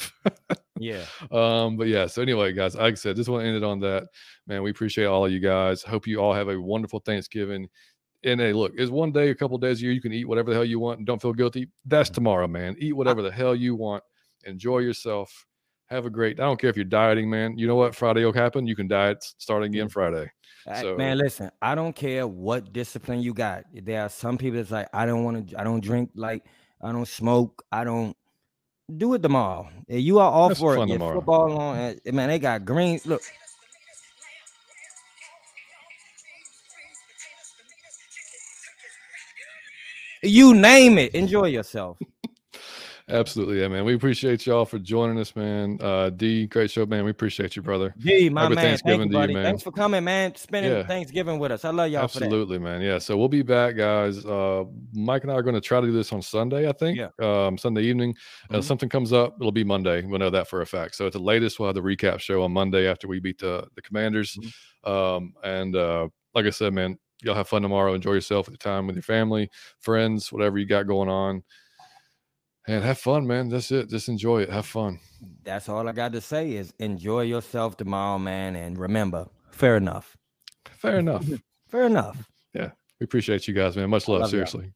yeah. Um, but yeah, so anyway, guys, like I said, just want to end it on that. Man, we appreciate all of you guys. Hope you all have a wonderful Thanksgiving. And hey, look, it's one day, a couple days a year, you can eat whatever the hell you want and don't feel guilty. That's mm-hmm. tomorrow, man. Eat whatever the hell you want. Enjoy yourself. Have a great. I don't care if you're dieting, man. You know what? Friday will happen. You can diet starting again mm. Friday. So, man, listen, I don't care what discipline you got. There are some people that's like, I don't want to, I don't drink like I don't smoke. I don't do it tomorrow. You are off for it. Football on. Eh, man, they got green. Look. You name it. Enjoy yourself. Absolutely, yeah, man. We appreciate y'all for joining us, man. Uh, D, great show, man. We appreciate you, brother. D, my Happy man. Thanksgiving Thank to you, you, man. Thanks for coming, man. Spending Yeah. Thanksgiving with us. I love y'all for that. Absolutely, man. Yeah. So we'll be back, guys. Uh, Mike and I are going to try to do this on Sunday, I think. Yeah. Um, Sunday evening. Uh, Mhm. something comes up, it'll be Monday. We'll know that for a fact. So at the latest, we'll have the recap show on Monday after we beat the the Commanders. Mm-hmm. Um, and uh, like I said, man, y'all have fun tomorrow. Enjoy yourself with your time with your family, friends, whatever you got going on. And have fun, man. That's it. Just enjoy it. Have fun. That's all I got to say is enjoy yourself tomorrow, man. And remember, fair enough. Fair enough. Fair enough. Yeah. We appreciate you guys, man. Much love. love y'all. seriously.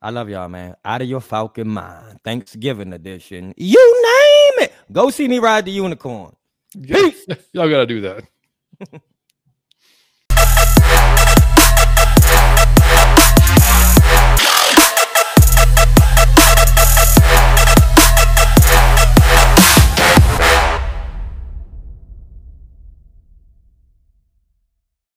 I love y'all, man. Out of your Falcon mind. Thanksgiving edition. You name it. Go see me ride the unicorn. Y'all got to do that.